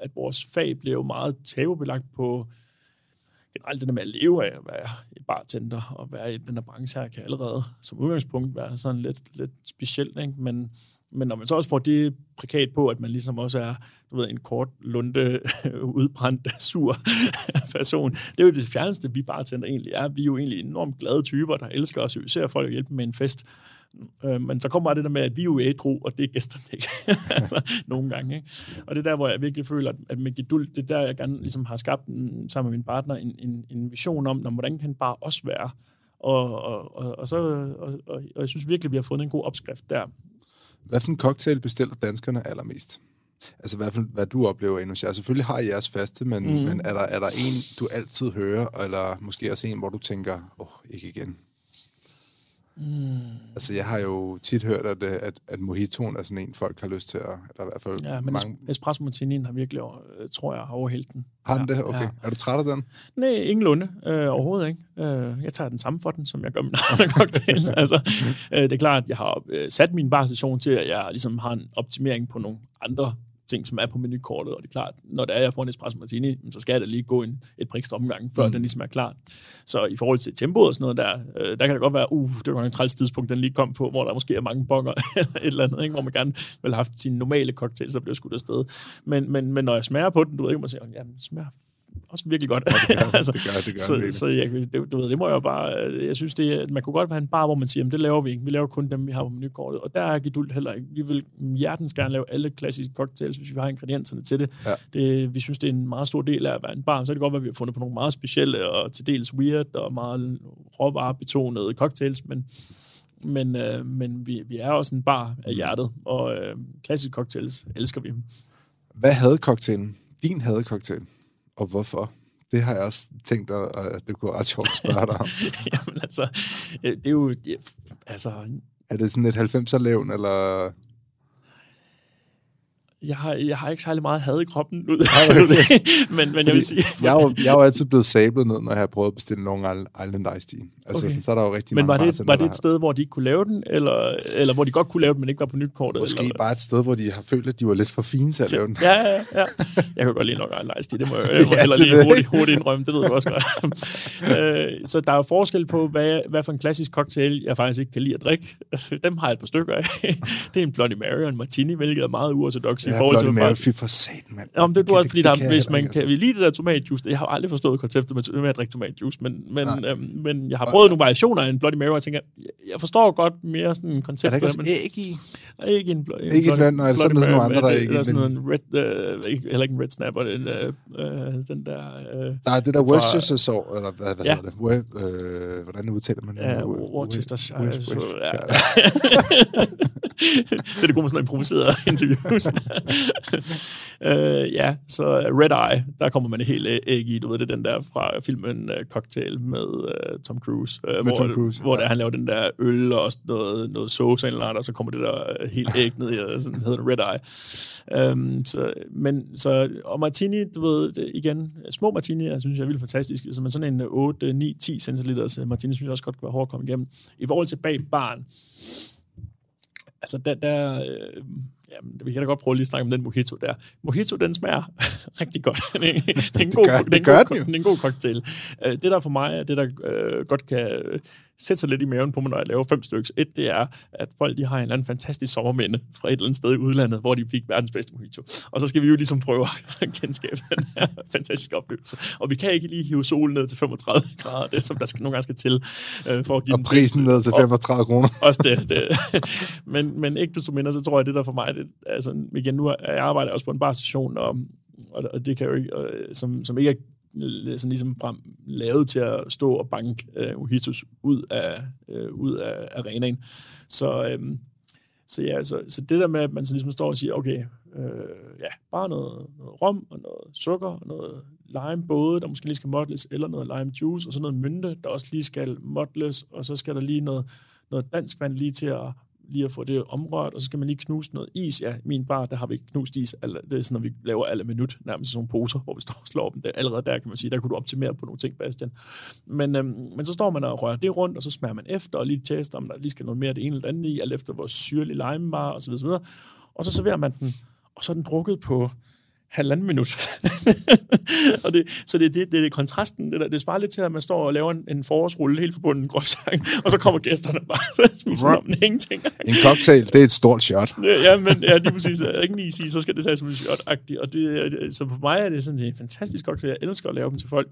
at vores fag blev meget tabubelagt på generelt det der med at leve af at være bartender og være i den her branche her, kan allerede som udgangspunkt være sådan lidt, lidt specielt, ikke? Men, men når man så også får det prækat på, at man ligesom også er du ved, en kort, lunde, udbrændt, sur person, det er jo det fjerneste, vi bartender egentlig er. Vi er jo egentlig enormt glade typer, der elsker at især folk og hjælpe med en fest. Øh, men så kommer bare det der med, at vi er jo ædru, og det er gæsterne ikke. altså, nogle gange. Ikke? Og det er der, hvor jeg virkelig føler, at med Geduld, det er der, jeg gerne ligesom har skabt en, sammen med min partner en, en, en vision om, når, hvordan kan bare også være. Og, og, og, og, så, og, og, og jeg synes virkelig, at vi har fundet en god opskrift der. Hvad for en cocktail bestiller danskerne allermest? Altså hvad, for, hvad du oplever endnu. Jeg selvfølgelig har I jeres faste, men, mm. men er, der, er der en, du altid hører, eller måske også en, hvor du tænker, åh, oh, ikke igen? Mm. Altså, jeg har jo tit hørt, at, at, at mojitoen er sådan en, folk har lyst til at... Eller i hvert fald ja, men mange... espresso martinien har virkelig, øh, tror jeg, har overhældt den. Har den ja, det? Okay. Ja. Er du træt af den? Nej, ingen lunde. Øh, overhovedet ikke. Øh, jeg tager den samme for den, som jeg gør med andre cocktails. altså, øh, det er klart, at jeg har øh, sat min barstation til, at jeg ligesom har en optimering på nogle andre ting, som er på menukortet, og det er klart, når det er, jeg får en espresso martini, så skal jeg da lige gå en, et prikst omgang, før mm. den ligesom er klar. Så i forhold til tempoet og sådan noget der, øh, der kan det godt være, uh, det var en træls tidspunkt, den lige kom på, hvor der måske er mange bonger eller et eller andet, ikke? hvor man gerne vil have haft sine normale cocktails, der bliver skudt afsted. Men, men, men når jeg smager på den, du ved ikke, man siger, jamen, smager også virkelig godt. Ja, det gør, altså, det gør, det gør så, jeg, det, du ved, det må jeg jo bare, jeg synes, det, man kunne godt være en bar, hvor man siger, jamen, det laver vi ikke, vi laver kun dem, vi har på menukortet, og der er Geduld heller ikke. Vi vil hjertens gerne lave alle klassiske cocktails, hvis vi har ingredienserne til det. Ja. det. Vi synes, det er en meget stor del af at være en bar, så er det godt at vi har fundet på nogle meget specielle og til dels weird og meget råvarebetonede cocktails, men men, øh, men vi, vi er også en bar af hjertet, og øh, klassiske cocktails elsker vi. Hvad havde cocktailen? Din havde cocktail? Og hvorfor? Det har jeg også tænkt, at, det kunne ret sjovt at spørge dig om. Jamen altså, det er jo... Det, altså, er det sådan et 90'er-levn, eller jeg har, jeg har ikke særlig meget had i kroppen det, men, men jeg vil sige... jeg, er jo, jeg er jo altid blevet sablet ned, når jeg har prøvet at bestille Long Island Ice Tea. Altså, okay. så, så er der jo rigtig men mange var det, var det et sted, hvor de ikke kunne lave den, eller, eller hvor de godt kunne lave den, men ikke var på nytkortet? Måske eller? bare et sted, hvor de har følt, at de var lidt for fine til at lave den. Ja, ja, ja. Jeg kan godt lide Long Island Ice Tea, det må jeg, jeg må ja, heller lige hurtigt, hurtigt indrømme, det ved du også godt. Øh, så der er jo forskel på, hvad, hvad for en klassisk cocktail, jeg faktisk ikke kan lide at drikke. Dem har jeg et par stykker af. det er en Bloody Mary og en Martini, hvilket er meget uortodox i forhold til... Bloody Mary, for satan, mand. Ja, men det, det, er fordi, der, hvis man kan, vi lide det der tomatjuice, jeg har aldrig forstået konceptet med, med at drikke tomatjuice, men, men, øhm, men jeg har prøvet nogle variationer af en Bloody Mary, og jeg tænker, jeg forstår godt mere sådan en koncept. Er der ikke også æg i? Ikke en, en ikke en nej, så er der nogle andre, der er ikke. Er sådan en red, uh, heller ikke en red snapper, den, uh, den der... Uh, Nej, det der Worcestershire så, eller hvad, hvad ja. hedder det? Uh, hvordan udtaler man det? Ja, Worcestershire. det er det gode med sådan en improviseret interviews. uh, ja, så Red Eye, der kommer man helt æg i, du ved, det den der fra filmen uh, Cocktail med uh, Tom Cruise, uh, med hvor, Tom Cruise, hvor ja. der, han laver den der øl og noget, noget sauce eller andet, og så kommer det der helt æg ned i, sådan hedder det Red Eye. Um, så, men, så, og Martini, du ved, det, igen, små Martini, jeg synes jeg er vildt fantastisk, så man sådan en 8, 9, 10 centiliter Martini, synes jeg også godt kunne være hårdt at komme igennem. I forhold til bag barn, altså der, der øh, jamen, vi kan da godt prøve lige at snakke om den mojito der. Mojito, den smager rigtig godt. det, er en god, det gør, det, gør den jo. Det er en god cocktail. Uh, det der for mig, det der uh, godt kan sætte sig lidt i maven på mig, når jeg laver fem stykker. Et, det er, at folk de har en eller anden fantastisk sommerminde fra et eller andet sted i udlandet, hvor de fik verdens bedste mojito. Og så skal vi jo ligesom prøve at genskabe den her fantastiske oplevelse. Og vi kan ikke lige hive solen ned til 35 grader, det som der skal, nogle gange skal til, uh, for at give Og prisen ned til 35 kroner. Også det. det. men, men ikke desto mindre, så tror jeg, det der for mig, det, altså, igen, nu jeg arbejder også på en barstation, og, og det kan jo ikke, og, som, som ikke er sådan ligesom frem, lavet til at stå og banke øh, Uhitus ud af, øh, ud af arenaen. Så, øh, så ja, så, så det der med, at man så ligesom står og siger, okay, øh, ja, bare noget, noget rom og noget sukker og noget lime både, der måske lige skal modles, eller noget lime juice, og så noget mynte, der også lige skal modles, og så skal der lige noget, noget dansk vand lige til at lige at få det omrørt, og så skal man lige knuse noget is. Ja, min bar, der har vi knust is. Det er sådan, når vi laver alle minut, nærmest sådan nogle poser, hvor vi står og slår dem. Det, allerede der kan man sige, der kunne du optimere på nogle ting, Bastian. Men, øhm, men så står man og rører det rundt, og så smager man efter, og lige tester, om der lige skal noget mere det ene eller andet i, alt efter hvor syrlig lime var, og så videre, og så serverer man den, og så er den drukket på halvanden minut. og det, så det, det, det er kontrasten. Det, det svarer lidt til, at man står og laver en, en forårsrulle helt forbundet groft sang, og så kommer gæsterne bare spiser om ingenting. En cocktail, det er et stort shot. ja, men ja, lige præcis. Jeg ikke lige sige, så skal det tages som en shot-agtigt. Og det, så for mig er det sådan en fantastisk cocktail. Jeg elsker at lave dem til folk.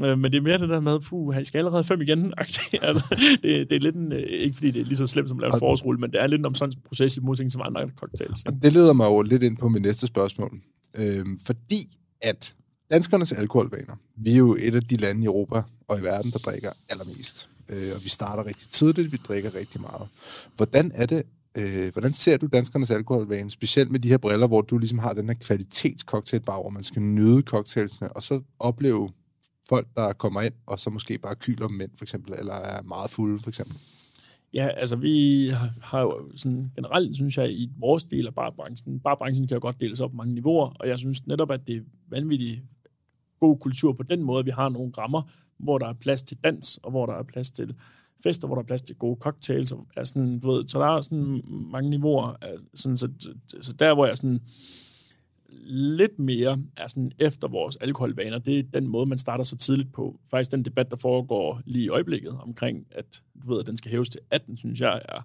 Øh, men det er mere det der med, puh, I skal allerede fem igen. altså, det, det, er lidt en, øh, ikke fordi det er lige så slemt som at lave en forårsrulle, men det er lidt om sådan en proces i modsætning til andre cocktails. Og det leder mig jo lidt ind på mit næste spørgsmål. Øh, fordi at danskernes alkoholvaner, vi er jo et af de lande i Europa og i verden, der drikker allermest. Øh, og vi starter rigtig tidligt, vi drikker rigtig meget. Hvordan er det, øh, hvordan ser du danskernes alkoholvaner, specielt med de her briller, hvor du ligesom har den her kvalitetscocktailbar, hvor man skal nyde cocktailsene, og så opleve folk, der kommer ind, og så måske bare kyler mænd, for eksempel, eller er meget fulde, for eksempel? Ja, altså vi har jo sådan generelt, synes jeg, i vores del af barbranchen, barbranchen kan jo godt deles op på mange niveauer, og jeg synes netop, at det er vanvittigt god kultur på den måde, at vi har nogle rammer, hvor der er plads til dans, og hvor der er plads til fester, hvor der er plads til gode cocktails. Og er sådan, du ved, så der er sådan mange niveauer. Sådan, så, så der, hvor jeg sådan lidt mere er sådan efter vores alkoholvaner, det er den måde, man starter så tidligt på. Faktisk den debat, der foregår lige i øjeblikket omkring, at du ved, at den skal hæves til 18, synes jeg er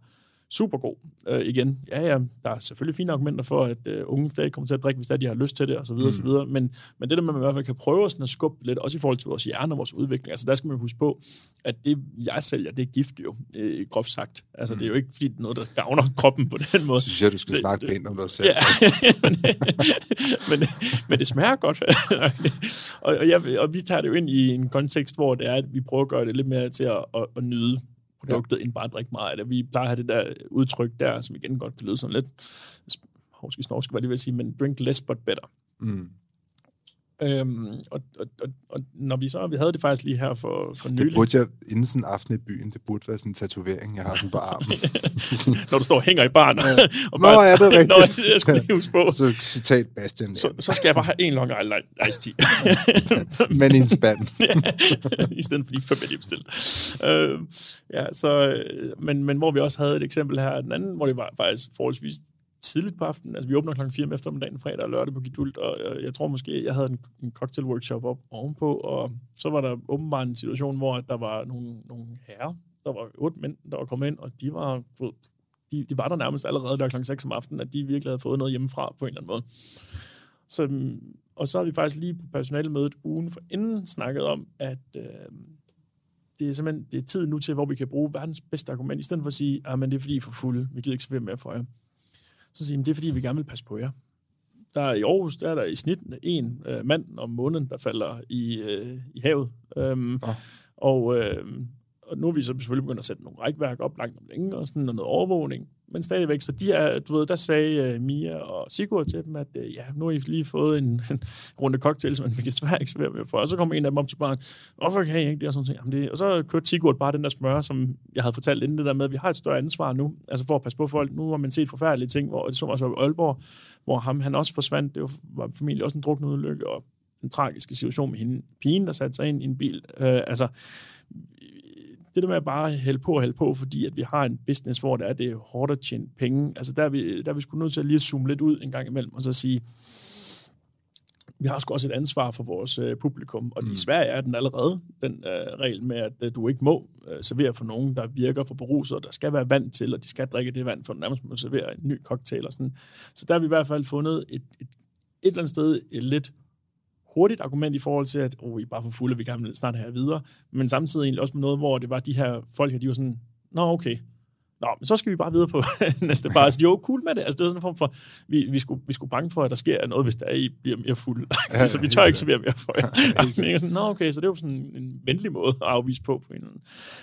super god. Øh, igen, ja, ja, der er selvfølgelig fine argumenter for, at øh, unge stadig kommer til at drikke, hvis de har lyst til det, og så videre, mm. så videre. Men, men det der, man i hvert fald kan prøve sådan at skubbe lidt, også i forhold til vores hjerne og vores udvikling, altså der skal man huske på, at det, jeg sælger, det er gift jo, øh, groft sagt. Altså mm. det er jo ikke, fordi det er noget, der gavner kroppen på den måde. Synes jeg, du skal det, snakke pænt om dig selv. Ja, men, men, men det smager godt. og, og, jeg, og vi tager det jo ind i en kontekst, hvor det er, at vi prøver at gøre det lidt mere til at, at, at nyde produktet, ja. end bare at drikke meget af det. Vi plejer at have det der udtryk der, som igen godt kan lyde sådan lidt hovske snorske, hvad det vil sige, men drink less but better. Mm. Øhm, og, og, og, og, når vi så, vi havde det faktisk lige her for, for nylig. Det burde jeg, inden sådan en aften i byen, det burde være sådan en tatovering, jeg har sådan på armen. når du står og hænger i barn. Ja. og bare, Nå, er det rigtigt? Nå, jeg skulle lige huske på. Så citat Bastian. Så, så skal jeg bare have en Long Island Ice Tea. Men i en spand. I stedet for de fem, jeg lige bestilt. Øh, ja, så, men, men hvor vi også havde et eksempel her, den anden, hvor det var faktisk forholdsvis tidligt på aftenen. Altså, vi åbner klokken 4 om eftermiddagen, fredag og lørdag på Gidult, og jeg, jeg tror måske, jeg havde en, en cocktail-workshop op ovenpå, og så var der åbenbart en situation, hvor der var nogle, nogle herrer, der var otte mænd, der var kommet ind, og de var, de, de var der nærmest allerede der klokken 6 om aftenen, at de virkelig havde fået noget hjemmefra på en eller anden måde. Så, øh, og så har vi faktisk lige på personalemødet ugen for inden snakket om, at øh, det er simpelthen det er tid nu til, hvor vi kan bruge verdens bedste argument, i stedet for at sige, at ah, det er fordi, I er for fulde, vi gider ikke servere mere for jer. Så siger de, det er fordi, vi gerne vil passe på jer. Der er i Aarhus, der er der i snit en øh, mand om måneden, der falder i, øh, i havet. Øhm, oh. Og øh, og nu er vi så selvfølgelig begyndt at sætte nogle rækværk op langt om længe, og sådan noget overvågning. Men stadigvæk, så de er, du ved, der sagde uh, Mia og Sigurd til dem, at uh, ja, nu har I lige fået en, en runde cocktails, men vi kan svært ikke servere mere for. Og så kom en af dem op til baren, hvorfor kan I ikke det? Og, sådan Jamen, det, og så kørte Sigurd bare den der smør, som jeg havde fortalt inden det der med, at vi har et større ansvar nu, altså for at passe på folk. Nu har man set forfærdelige ting, hvor det så også i Aalborg, hvor ham, han også forsvandt. Det var familie også en drukne ulykke, og en tragisk situation med hende, pigen, der satte sig ind i en bil. Uh, altså, det der med at bare hælde på og hælde på, fordi at vi har en business, hvor det er, det er hårdt at tjene penge, altså der er vi, der er vi sgu nødt til at lige zoome lidt ud en gang imellem, og så sige, vi har sgu også et ansvar for vores øh, publikum, og mm. i Sverige er den allerede, den øh, regel med, at øh, du ikke må øh, servere for nogen, der virker for beruset, og der skal være vand til, og de skal drikke det vand, for nærmest må servere en ny cocktail og sådan. Så der har vi i hvert fald fundet et, et, et eller andet sted et lidt hurtigt argument i forhold til, at oh, I er bare for fulde, vi kan snart have videre, men samtidig egentlig også med noget, hvor det var de her folk, her, de var sådan, nå okay, Nå, men så skal vi bare videre på næste bar. Altså, jo cool med det. Altså, det var sådan en form for, vi, vi, skulle, vi skulle bange for, at der sker noget, hvis der er, I bliver mere fuld. Ja, så vi tør ikke servere mere for jer. Ja, sådan, Nå, okay, så det var sådan en venlig måde at afvise på. på en eller anden.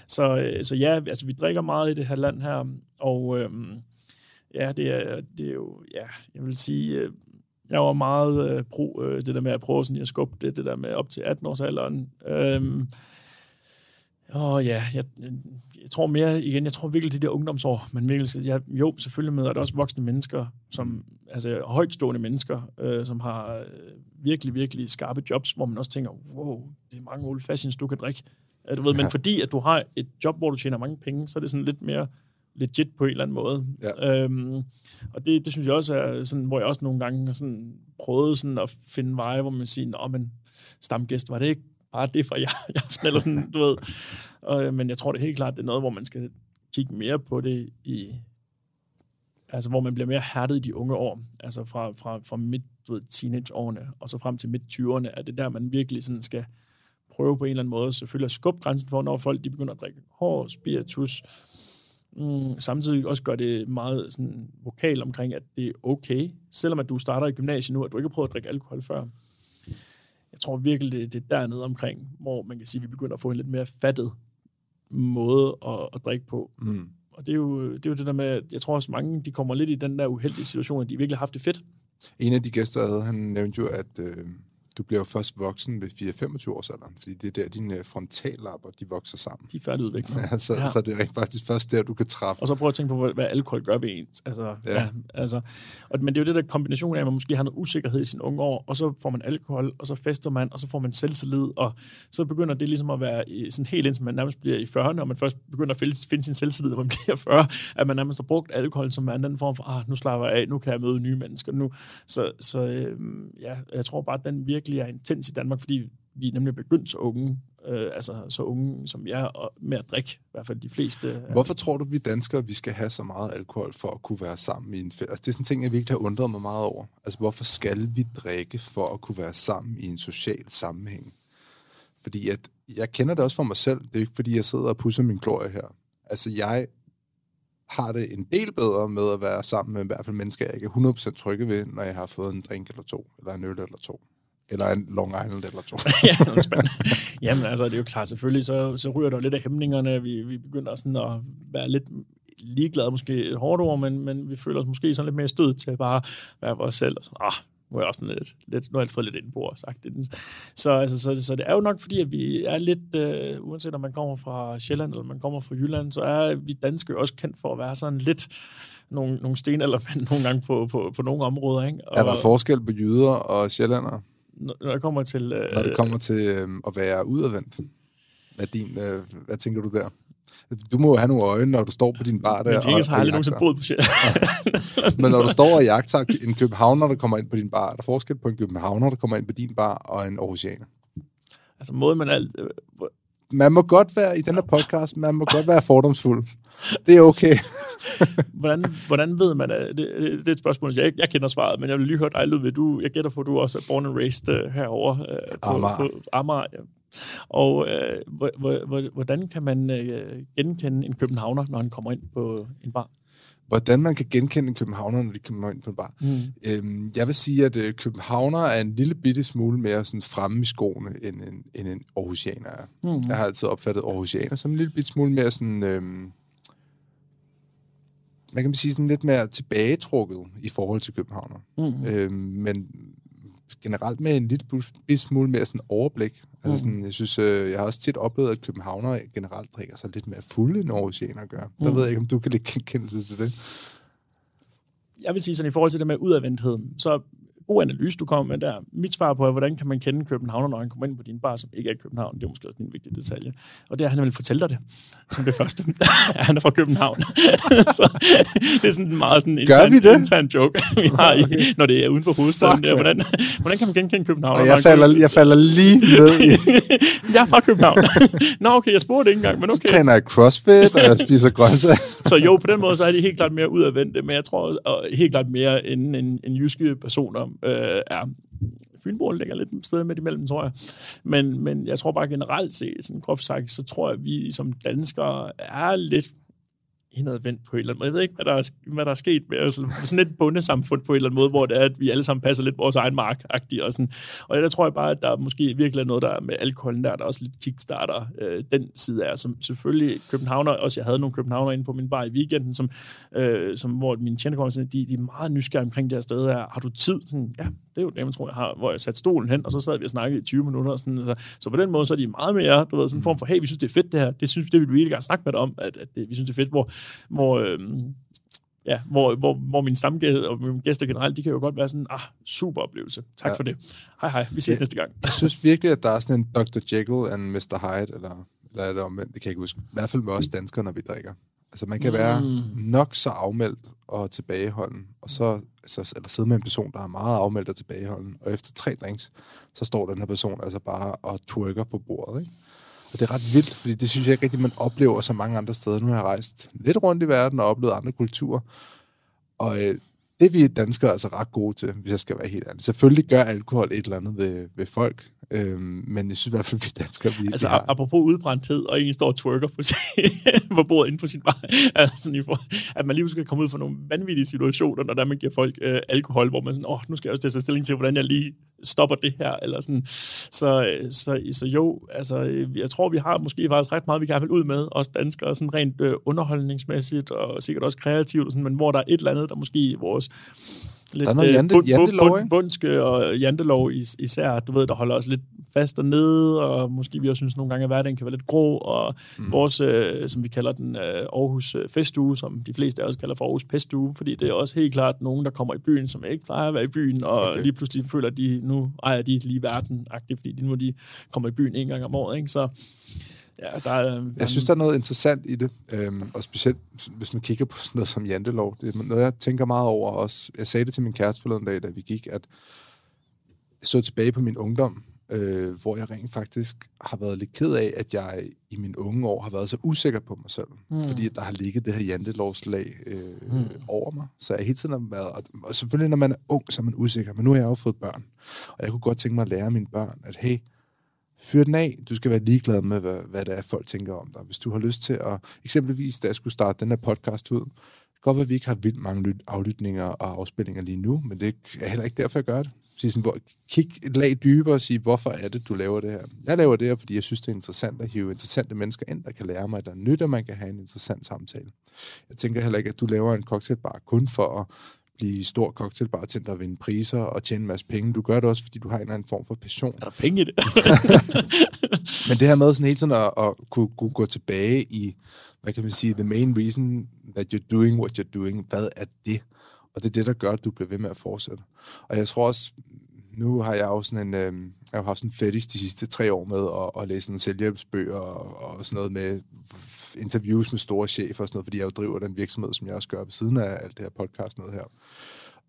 Så, øh, så ja, altså, vi drikker meget i det her land her, og øhm, ja, det er, det er jo, ja, jeg vil sige, øh, jeg var meget øh, pro øh, det der med at prøve sådan at skubbe det, det der med op til 18-årsalderen. Øhm, og ja, jeg, jeg tror mere igen, jeg tror virkelig de der ungdomsår, men virkelig, jeg, jo, selvfølgelig med, at der også voksne mennesker, som, altså højtstående mennesker, øh, som har øh, virkelig, virkelig skarpe jobs, hvor man også tænker, wow, det er mange old fashions, du kan drikke. Øh, du ved, ja. Men fordi at du har et job, hvor du tjener mange penge, så er det sådan lidt mere legit på en eller anden måde. Ja. Øhm, og det, det synes jeg også er sådan, hvor jeg også nogle gange har sådan prøvet sådan at finde veje, hvor man siger, Nå, men stamgæst, var det ikke bare det fra jer i aften, eller sådan, du ved. Og, øh, men jeg tror det helt klart, det er noget, hvor man skal kigge mere på det i, altså hvor man bliver mere hærdet i de unge år, altså fra, fra, fra midt du ved, teenageårene, og så frem til midt 20'erne, er det der, man virkelig sådan skal prøve på en eller anden måde, selvfølgelig at skubbe grænsen for, når folk de begynder at drikke hård spiritus, mm, samtidig også gør det meget sådan vokal omkring, at det er okay, selvom at du starter i gymnasiet nu, at du ikke har prøvet at drikke alkohol før. Jeg tror virkelig, det, det er dernede omkring, hvor man kan sige, at vi begynder at få en lidt mere fattet måde at, at drikke på. Mm. Og det er, jo, det er jo det der med, at jeg tror også mange, de kommer lidt i den der uheldige situation, at de virkelig har haft det fedt. En af de gæster, jeg havde, han nævnte jo, at øh, du bliver jo først voksen ved 4-25 års alderen, fordi det er der, dine øh, frontallapper, de vokser sammen. De er færdigudviklet. Ja, så, ja. så det er rent faktisk først der, du kan træffe. Og så prøv at tænke på, hvad, alkohol gør ved ens. Altså, Ja. ja. Altså, og, men det er jo det der kombination af, at man måske har noget usikkerhed i sine unge år, og så får man alkohol, og så fester man, og så får man selvtillid, og så begynder det ligesom at være i, sådan helt indtil man nærmest bliver i 40'erne, og man først begynder at finde, sin selvtillid, når man bliver 40, at man nærmest har brugt alkohol som en anden form for, ah, nu slapper jeg af, nu kan jeg møde nye mennesker. Nu. Så, så øhm, ja, jeg tror bare, at den virkelig er intens i Danmark, fordi vi er nemlig begyndt så unge, øh, altså så unge som jeg og med at drikke, i hvert fald de fleste. Hvorfor tror du, vi danskere, vi skal have så meget alkohol for at kunne være sammen i en fest? Altså, det er sådan en ting, jeg virkelig har undret mig meget over. Altså, hvorfor skal vi drikke for at kunne være sammen i en social sammenhæng? Fordi at, jeg kender det også for mig selv. Det er ikke, fordi jeg sidder og pusser min glorie her. Altså, jeg har det en del bedre med at være sammen med i hvert fald mennesker, jeg ikke er 100% trygge ved, når jeg har fået en drink eller to, eller en øl eller to, eller en Long Island eller to. ja, noget spændende. Jamen altså, det er jo klart, selvfølgelig, så, så ryger der lidt af hæmningerne. Vi, vi begynder sådan at være lidt ligeglade, måske et hårdt ord, men, men vi føler os måske sådan lidt mere stød til at bare være vores selv. Og sådan, ah, nu er jeg også lidt, lidt, nu har jeg fået lidt ind på og sagt det. Så, altså, så, så, det er jo nok fordi, at vi er lidt, øh, uanset om man kommer fra Sjælland eller man kommer fra Jylland, så er vi danske også kendt for at være sådan lidt nogle, nogle sten eller nogle gange på, på, på nogle områder. Ikke? Og Er der forskel på jyder og sjællandere, når jeg kommer til... Øh, når det kommer til øh, at være udadvendt? Hvad, din, øh, hvad tænker du der? Du må jo have nogle øjne, når du står på din bar der. men Jenkins har aldrig jagter. nogensinde boet på Sjælland. Men når du står og jagter en københavner, der kommer ind på din bar, er der forskel på en københavner, der kommer ind på din bar, og en aarhusianer? altså måde man alt... Øh, Man må godt være i den her podcast, man må godt være fordomsfuld. Det er okay. hvordan, hvordan ved man... Det, det, det er et spørgsmål, jeg, jeg kender svaret, men jeg vil lige høre dig, Ludvig. Du, jeg gætter på, at du også er born and raised uh, herovre uh, på Amager. På Amager ja. Og uh, hvor, hvor, hvor, hvordan kan man uh, genkende en københavner, når han kommer ind på en bar? Hvordan man kan genkende en københavner, når de kommer ind på en bar. Mm. Øhm, jeg vil sige, at øh, københavner er en lille bitte smule mere sådan fremme i skoene, end en, end en aarhusianer er. Mm. Jeg har altid opfattet aarhusianer som en lille bitte smule mere sådan... Øhm, hvad kan man sige, sådan lidt mere tilbagetrukket i forhold til københavner. Mm. Øhm, men generelt med en lille bitte smule mere sådan overblik. Altså Mm. sådan, jeg synes, øh, jeg har også tit oplevet, at københavner generelt drikker sig lidt mere fulde, end aarhusianer gør. Der Mm. ved jeg ikke, om du kan lægge genkendelse til det. Jeg vil sige sådan, i forhold til det med udadvendthed, så god analyse, du kommer med der. Mit svar på er, hvordan kan man kende Københavner, når han kommer ind på din bar, som ikke er i København? Det er måske også en vigtig detalje. Og det er, at han vil fortælle dig det, som det første. han er fra København. så det er sådan en meget sådan Gør intern, vi det? intern joke, vi har, i, når det er uden for hovedstaden. Fuck, Der. Hvordan, hvordan kan man genkende København? Og jeg falder, jeg falder lige ned i... jeg er fra København. Nå, okay, jeg spurgte ikke engang, men Så okay. træner jeg crossfit, og jeg spiser grøntsager. Så jo, på den måde, så er de helt klart mere udadvendte, men jeg tror og helt klart mere, end en, en jyske personer øh, er. Fynboen ligger lidt et sted midt imellem, tror jeg. Men, men jeg tror bare generelt set, sådan groft sagt, så tror jeg, at vi som danskere er lidt indadvendt på en eller anden måde. Jeg ved ikke, hvad der er, hvad der er sket med os. Sådan et bundesamfund på en eller anden måde, hvor det er, at vi alle sammen passer lidt vores egen mark og sådan. Og der tror jeg bare, at der måske virkelig er noget, der er med alkoholen der, der også lidt kickstarter øh, den side af, som selvfølgelig københavner, også jeg havde nogle københavner inde på min bar i weekenden, som, øh, som hvor mine tjener kommer sådan, de, de er meget nysgerrige omkring det her sted her. Har du tid? Sådan, ja, det er jo det, jeg tror, jeg har, hvor jeg satte stolen hen, og så sad vi og snakkede i 20 minutter. Og sådan, så, så på den måde, så er de meget mere, du ved, sådan en form for, hey, vi synes, det er fedt det her. Det synes det vil vi virkelig gerne snakke med dig om, at, at det, vi synes, det er fedt, hvor, hvor øhm, ja, hvor, hvor, hvor mine stamgæster og mine gæster generelt, de kan jo godt være sådan, ah, super oplevelse. Tak Ja. for det. Hej hej, vi ses Ja. næste gang. Jeg synes virkelig, at der er sådan en Dr. Jekyll og en Mr. Hyde, eller, eller er det omvendt, det kan jeg ikke huske. I hvert fald med os danskere, når vi drikker. Altså man kan mm. være nok så afmeldt og tilbageholden, og så altså, eller sidde med en person, der er meget afmeldt og tilbageholden, og efter tre drinks, så står den her person altså bare og twerker på bordet, ikke? Og det er ret vildt, fordi det synes jeg ikke rigtig, man oplever så mange andre steder. Nu har jeg rejst lidt rundt i verden og oplevet andre kulturer, og øh, det vi danskere er altså ret gode til, hvis jeg skal være helt ærlig. Selvfølgelig gør alkohol et eller andet ved, ved folk, øhm, men jeg synes i hvert fald, vi danskere, vi, Altså, vi har... apropos udbrændthed, og egentlig står og twerker på, på bordet inden for sin bar. Altså, for, at man lige skal komme ud for nogle vanvittige situationer, når der man giver folk øh, alkohol, hvor man sådan, åh, nu skal jeg også til at tage stilling til, hvordan jeg lige stopper det her, eller sådan. Så, øh, så, så jo, altså, øh, jeg tror, vi har måske faktisk ret meget, vi gerne vil ud med, os danskere, sådan rent øh, underholdningsmæssigt, og sikkert også kreativt, og sådan, men hvor der er et eller andet, der måske vores lidt Der er noget øh, jante- bund- jantelov, bund- bundske og jantelov is- især, du ved, der holder os lidt fast dernede, og måske vi også synes nogle gange, at hverdagen kan være lidt grå, og mm. vores, øh, som vi kalder den, øh, Aarhus øh, Festuge, som de fleste af os kalder for Aarhus Pestuge, fordi det er også helt klart nogen, der kommer i byen, som ikke plejer at være i byen, og okay. lige pludselig føler, at de nu ejer de lige verden fordi de nu de kommer i byen en gang om året, ikke? Så ja, der er... Jeg synes, der er noget interessant i det, øhm, og specielt hvis man kigger på sådan noget som jantelov. Det er noget, jeg tænker meget over også. Jeg sagde det til min kæreste forleden dag, da vi gik, at jeg så tilbage på min ungdom, øh, hvor jeg rent faktisk har været lidt ked af, at jeg i mine unge år har været så usikker på mig selv. Mm. Fordi der har ligget det her jantelovslag øh, mm. over mig. Så jeg hele tiden har været... Og, og selvfølgelig, når man er ung, så er man usikker. Men nu har jeg jo fået børn. Og jeg kunne godt tænke mig at lære mine børn, at hey, fyr den af. Du skal være ligeglad med, hvad, hvad det er, folk tænker om dig. Hvis du har lyst til at... Eksempelvis, da jeg skulle starte den her podcast ud, godt at vi ikke har vildt mange lyt- aflytninger og afspillinger lige nu, men det er heller ikke derfor, jeg gør det. Så sådan, hvor, kig et lag dybere og sige, hvorfor er det, du laver det her? Jeg laver det her, fordi jeg synes, det er interessant at hive interessante mennesker ind, der kan lære mig, der er nyt, og man kan have en interessant samtale. Jeg tænker heller ikke, at du laver en cocktailbar kun for at blive stor cocktailbartender og vinde priser og tjene en masse penge. Du gør det også, fordi du har en eller anden form for passion. Er der penge i det? Men det her med sådan hele tiden at, at kunne, kunne gå tilbage i, hvad kan man sige, the main reason that you're doing what you're doing, hvad er det? Og det er det, der gør, at du bliver ved med at fortsætte. Og jeg tror også, nu har jeg jo sådan en, øh, jeg har haft sådan en fetish de sidste tre år med at, at læse nogle selvhjælpsbøger og, og sådan noget med interviews med store chefer og sådan noget, fordi jeg jo driver den virksomhed, som jeg også gør ved siden af alt det her podcast noget her.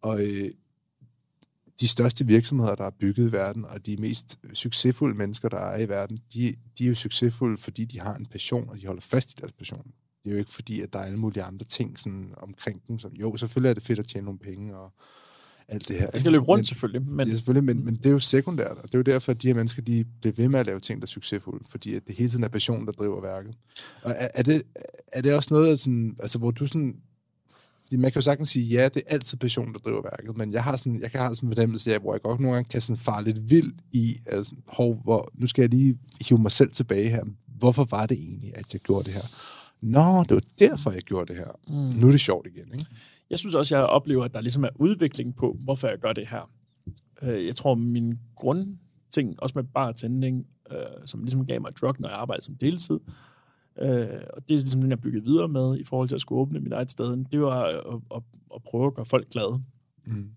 Og øh, de største virksomheder, der er bygget i verden, og de mest succesfulde mennesker, der er i verden, de, de er jo succesfulde, fordi de har en passion, og de holder fast i deres passion. Det er jo ikke fordi, at der er alle mulige andre ting sådan, omkring dem. Som, jo, selvfølgelig er det fedt at tjene nogle penge og alt det her. Jeg skal løbe rundt men, selvfølgelig, men. Ja, selvfølgelig, men, men det er jo sekundært, og det er jo derfor, at de her mennesker, de bliver ved med at lave ting, der er succesfulde, fordi at det hele tiden er passion, der driver værket. Og er, er, det, er det også noget, sådan, altså, hvor du sådan, man kan jo sagtens sige, ja, det er altid passion, der driver værket, men jeg har sådan, jeg kan have sådan en fornemmelse af, hvor jeg godt nogle gange kan sådan fare lidt vild i, altså, hov, hvor, nu skal jeg lige hive mig selv tilbage her. Hvorfor var det egentlig, at jeg gjorde det her? Nå, det var derfor, jeg gjorde det her. Mm. Nu er det sjovt igen, ikke? Jeg synes også, jeg oplever, at der ligesom er udvikling på, hvorfor jeg gør det her. Øh, Jeg tror, min grundting, også med bartending, øh, som ligesom gav mig drug, når jeg arbejdede som deltid, øh, og det er ligesom den, jeg byggede videre med, i forhold til at skulle åbne mit eget sted, det var at, at, at prøve at gøre folk glade. Mm.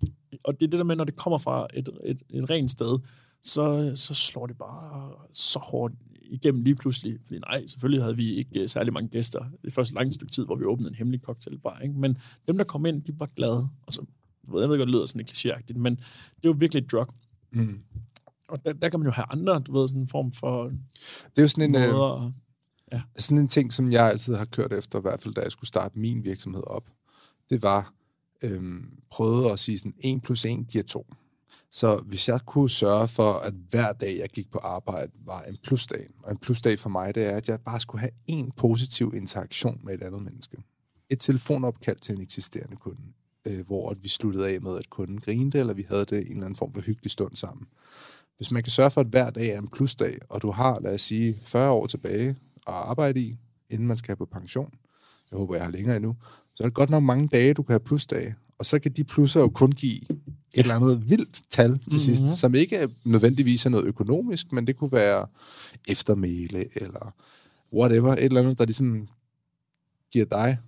Og det er det der med, når det kommer fra et, et, et rent sted, så, så slår det bare så hårdt igennem lige pludselig. Fordi nej, selvfølgelig havde vi ikke øh, særlig mange gæster det første lange stykke tid, hvor vi åbnede en hemmelig cocktailbar. Ikke? Men dem, der kom ind, de var glade. Og så, jeg ved godt, det lyder sådan klichéagtigt, men det var virkelig et drug. Mm. Og der, der kan man jo have andre, du ved, sådan en form for Det er jo sådan en, øh, måder. at- sådan en ting, som jeg altid har kørt efter, i hvert fald da jeg skulle starte min virksomhed op. Det var, øhm, prøvede at sige sådan, 1 plus 1 giver 2. Så hvis jeg kunne sørge for, at hver dag, jeg gik på arbejde, var en plusdag, og en plusdag for mig, det er, at jeg bare skulle have en positiv interaktion med et andet menneske. Et telefonopkald til en eksisterende kunde, øh, hvor at vi sluttede af med, at kunden grinede, eller vi havde det en eller anden form for hyggelig stund sammen. Hvis man kan sørge for, at hver dag er en plusdag, og du har, lad os sige, 40 år tilbage at arbejde i, inden man skal på pension, jeg håber, jeg har længere endnu, så er det godt nok mange dage, du kan have plusdage. Og så kan de plusser jo kun give et eller andet vildt tal til mm-hmm. sidst, som ikke er nødvendigvis er noget økonomisk, men det kunne være eftermæle, eller whatever, et eller andet, der ligesom giver dig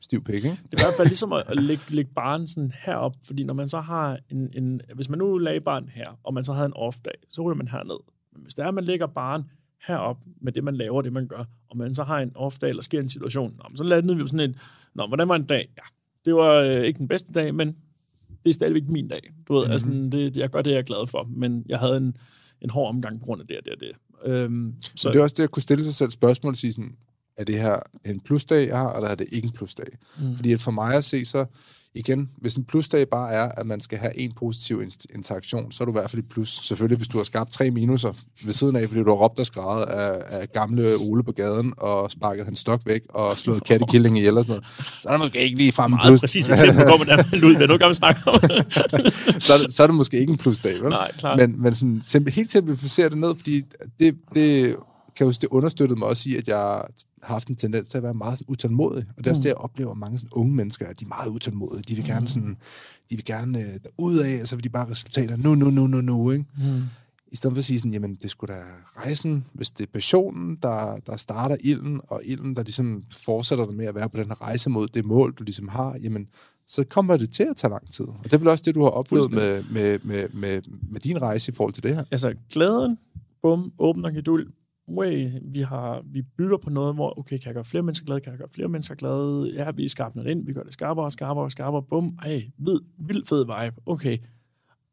stiv pik, ikke? Det er i hvert fald ligesom at, lægge, lægge barn sådan herop, fordi når man så har en, en hvis man nu lagde barn her, og man så havde en off-dag, så ryger man herned. Men hvis det er, at man lægger barn herop med det, man laver, det man gør, og man så har en off-dag, eller sker en situation, nå, men så landede vi på sådan en, nå, hvordan var en dag? Ja, det var øh, ikke den bedste dag, men det er stadigvæk min dag. Du ved, mm-hmm. altså, det, jeg gør det, jeg er glad for, men jeg havde en, en hård omgang på grund af det og det og det. Øhm, så det er også det at kunne stille sig selv spørgsmål og sige sådan, er det her en plusdag, jeg har, eller er det ikke en plusdag? Mm. Fordi for mig at se, så igen, hvis en plusdag bare er, at man skal have en positiv interaktion, så er du i hvert fald i plus. Selvfølgelig, hvis du har skabt tre minuser ved siden af, fordi du har råbt og skrevet af, af gamle Ole på gaden, og sparket hans stok væk, og slået kattekilling ihjel og sådan noget, så er det måske ikke lige frem en plus. præcis eksempel på, hvordan man ud, det er noget gammelt snak om. så, er det, så er det måske ikke en plusdag, vel? Nej, klart. Men, men sådan, simpel, helt simplificere det ned, fordi det, det kan jeg huske, det understøttede mig også i, at jeg har haft en tendens til at være meget sådan, utålmodig. Og det er også mm. det, jeg oplever mange sådan, unge mennesker, at de er meget utålmodige. De vil gerne, mm. sådan, de vil gerne uh, ud af, og så vil de bare resultater nu, nu, nu, nu, nu. Ikke? Mm. I stedet for at sige sådan, jamen, det skulle da rejsen, hvis det er passionen, der, der starter ilden, og ilden, der ligesom fortsætter dig med at være på den her rejse mod det mål, du ligesom har, jamen, så kommer det til at tage lang tid. Og det er vel også det, du har oplevet med, med, med, med, med din rejse i forhold til det her. Altså, glæden, bum, åbner geduld, way, vi, har, vi bygger på noget, hvor, okay, kan jeg gøre flere mennesker glade, kan jeg gøre flere mennesker glade, ja, vi skarper noget ind, vi gør det skarpere, skarpere, skarpere, bum, ej, vid, vild fed vibe, okay.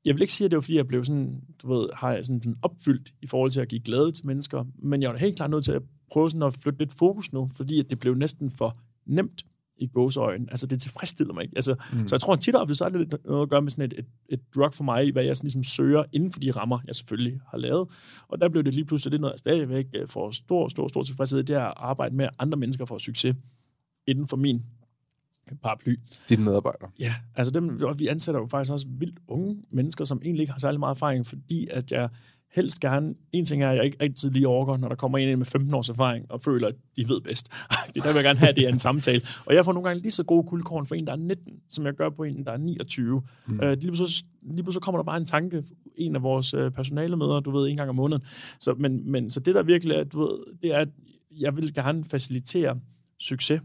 Jeg vil ikke sige, at det var, fordi jeg blev sådan, du ved, har jeg sådan den opfyldt i forhold til at give glæde til mennesker, men jeg var helt klart nødt til at prøve sådan at flytte lidt fokus nu, fordi at det blev næsten for nemt i gåseøjen. Altså, det tilfredsstiller mig ikke. Altså, mm. Så jeg tror, at tit ofte, så er det lidt noget at gøre med sådan et, et, et drug for mig, hvad jeg sådan ligesom søger inden for de rammer, jeg selvfølgelig har lavet. Og der blev det lige pludselig det noget, jeg stadigvæk øh, får stor, stor, stor tilfredshed, det er at arbejde med, at andre mennesker får succes inden for min paraply. Dine medarbejdere. Ja, altså dem, vi ansætter jo faktisk også vildt unge mennesker, som egentlig ikke har særlig meget erfaring, fordi at jeg helst gerne, en ting er, at jeg ikke altid lige overgår, når der kommer en ind med 15 års erfaring og føler, at de ved bedst. det der vil jeg gerne have, det er en samtale. Og jeg får nogle gange lige så gode guldkorn for en, der er 19, som jeg gør på en, der er 29. Mm. Øh, lige, pludselig, lige pludselig kommer der bare en tanke, en af vores øh, personalemøder, du ved, en gang om måneden. Så, men, men, så det der virkelig er, du ved, det er, at jeg vil gerne facilitere succes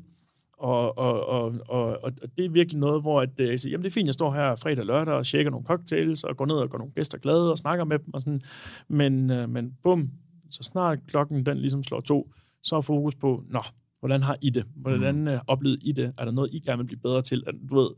og, og, og, og, og det er virkelig noget, hvor at, jeg siger, jamen det er fint, jeg står her fredag og lørdag og tjekker nogle cocktails og går ned og går nogle gæster glade og snakker med dem og sådan. Men, øh, men bum, så snart klokken den ligesom slår to, så er fokus på, nå, hvordan har I det? Hvordan mm. øh, oplevede I det? Er der noget, I gerne vil blive bedre til? Du ved,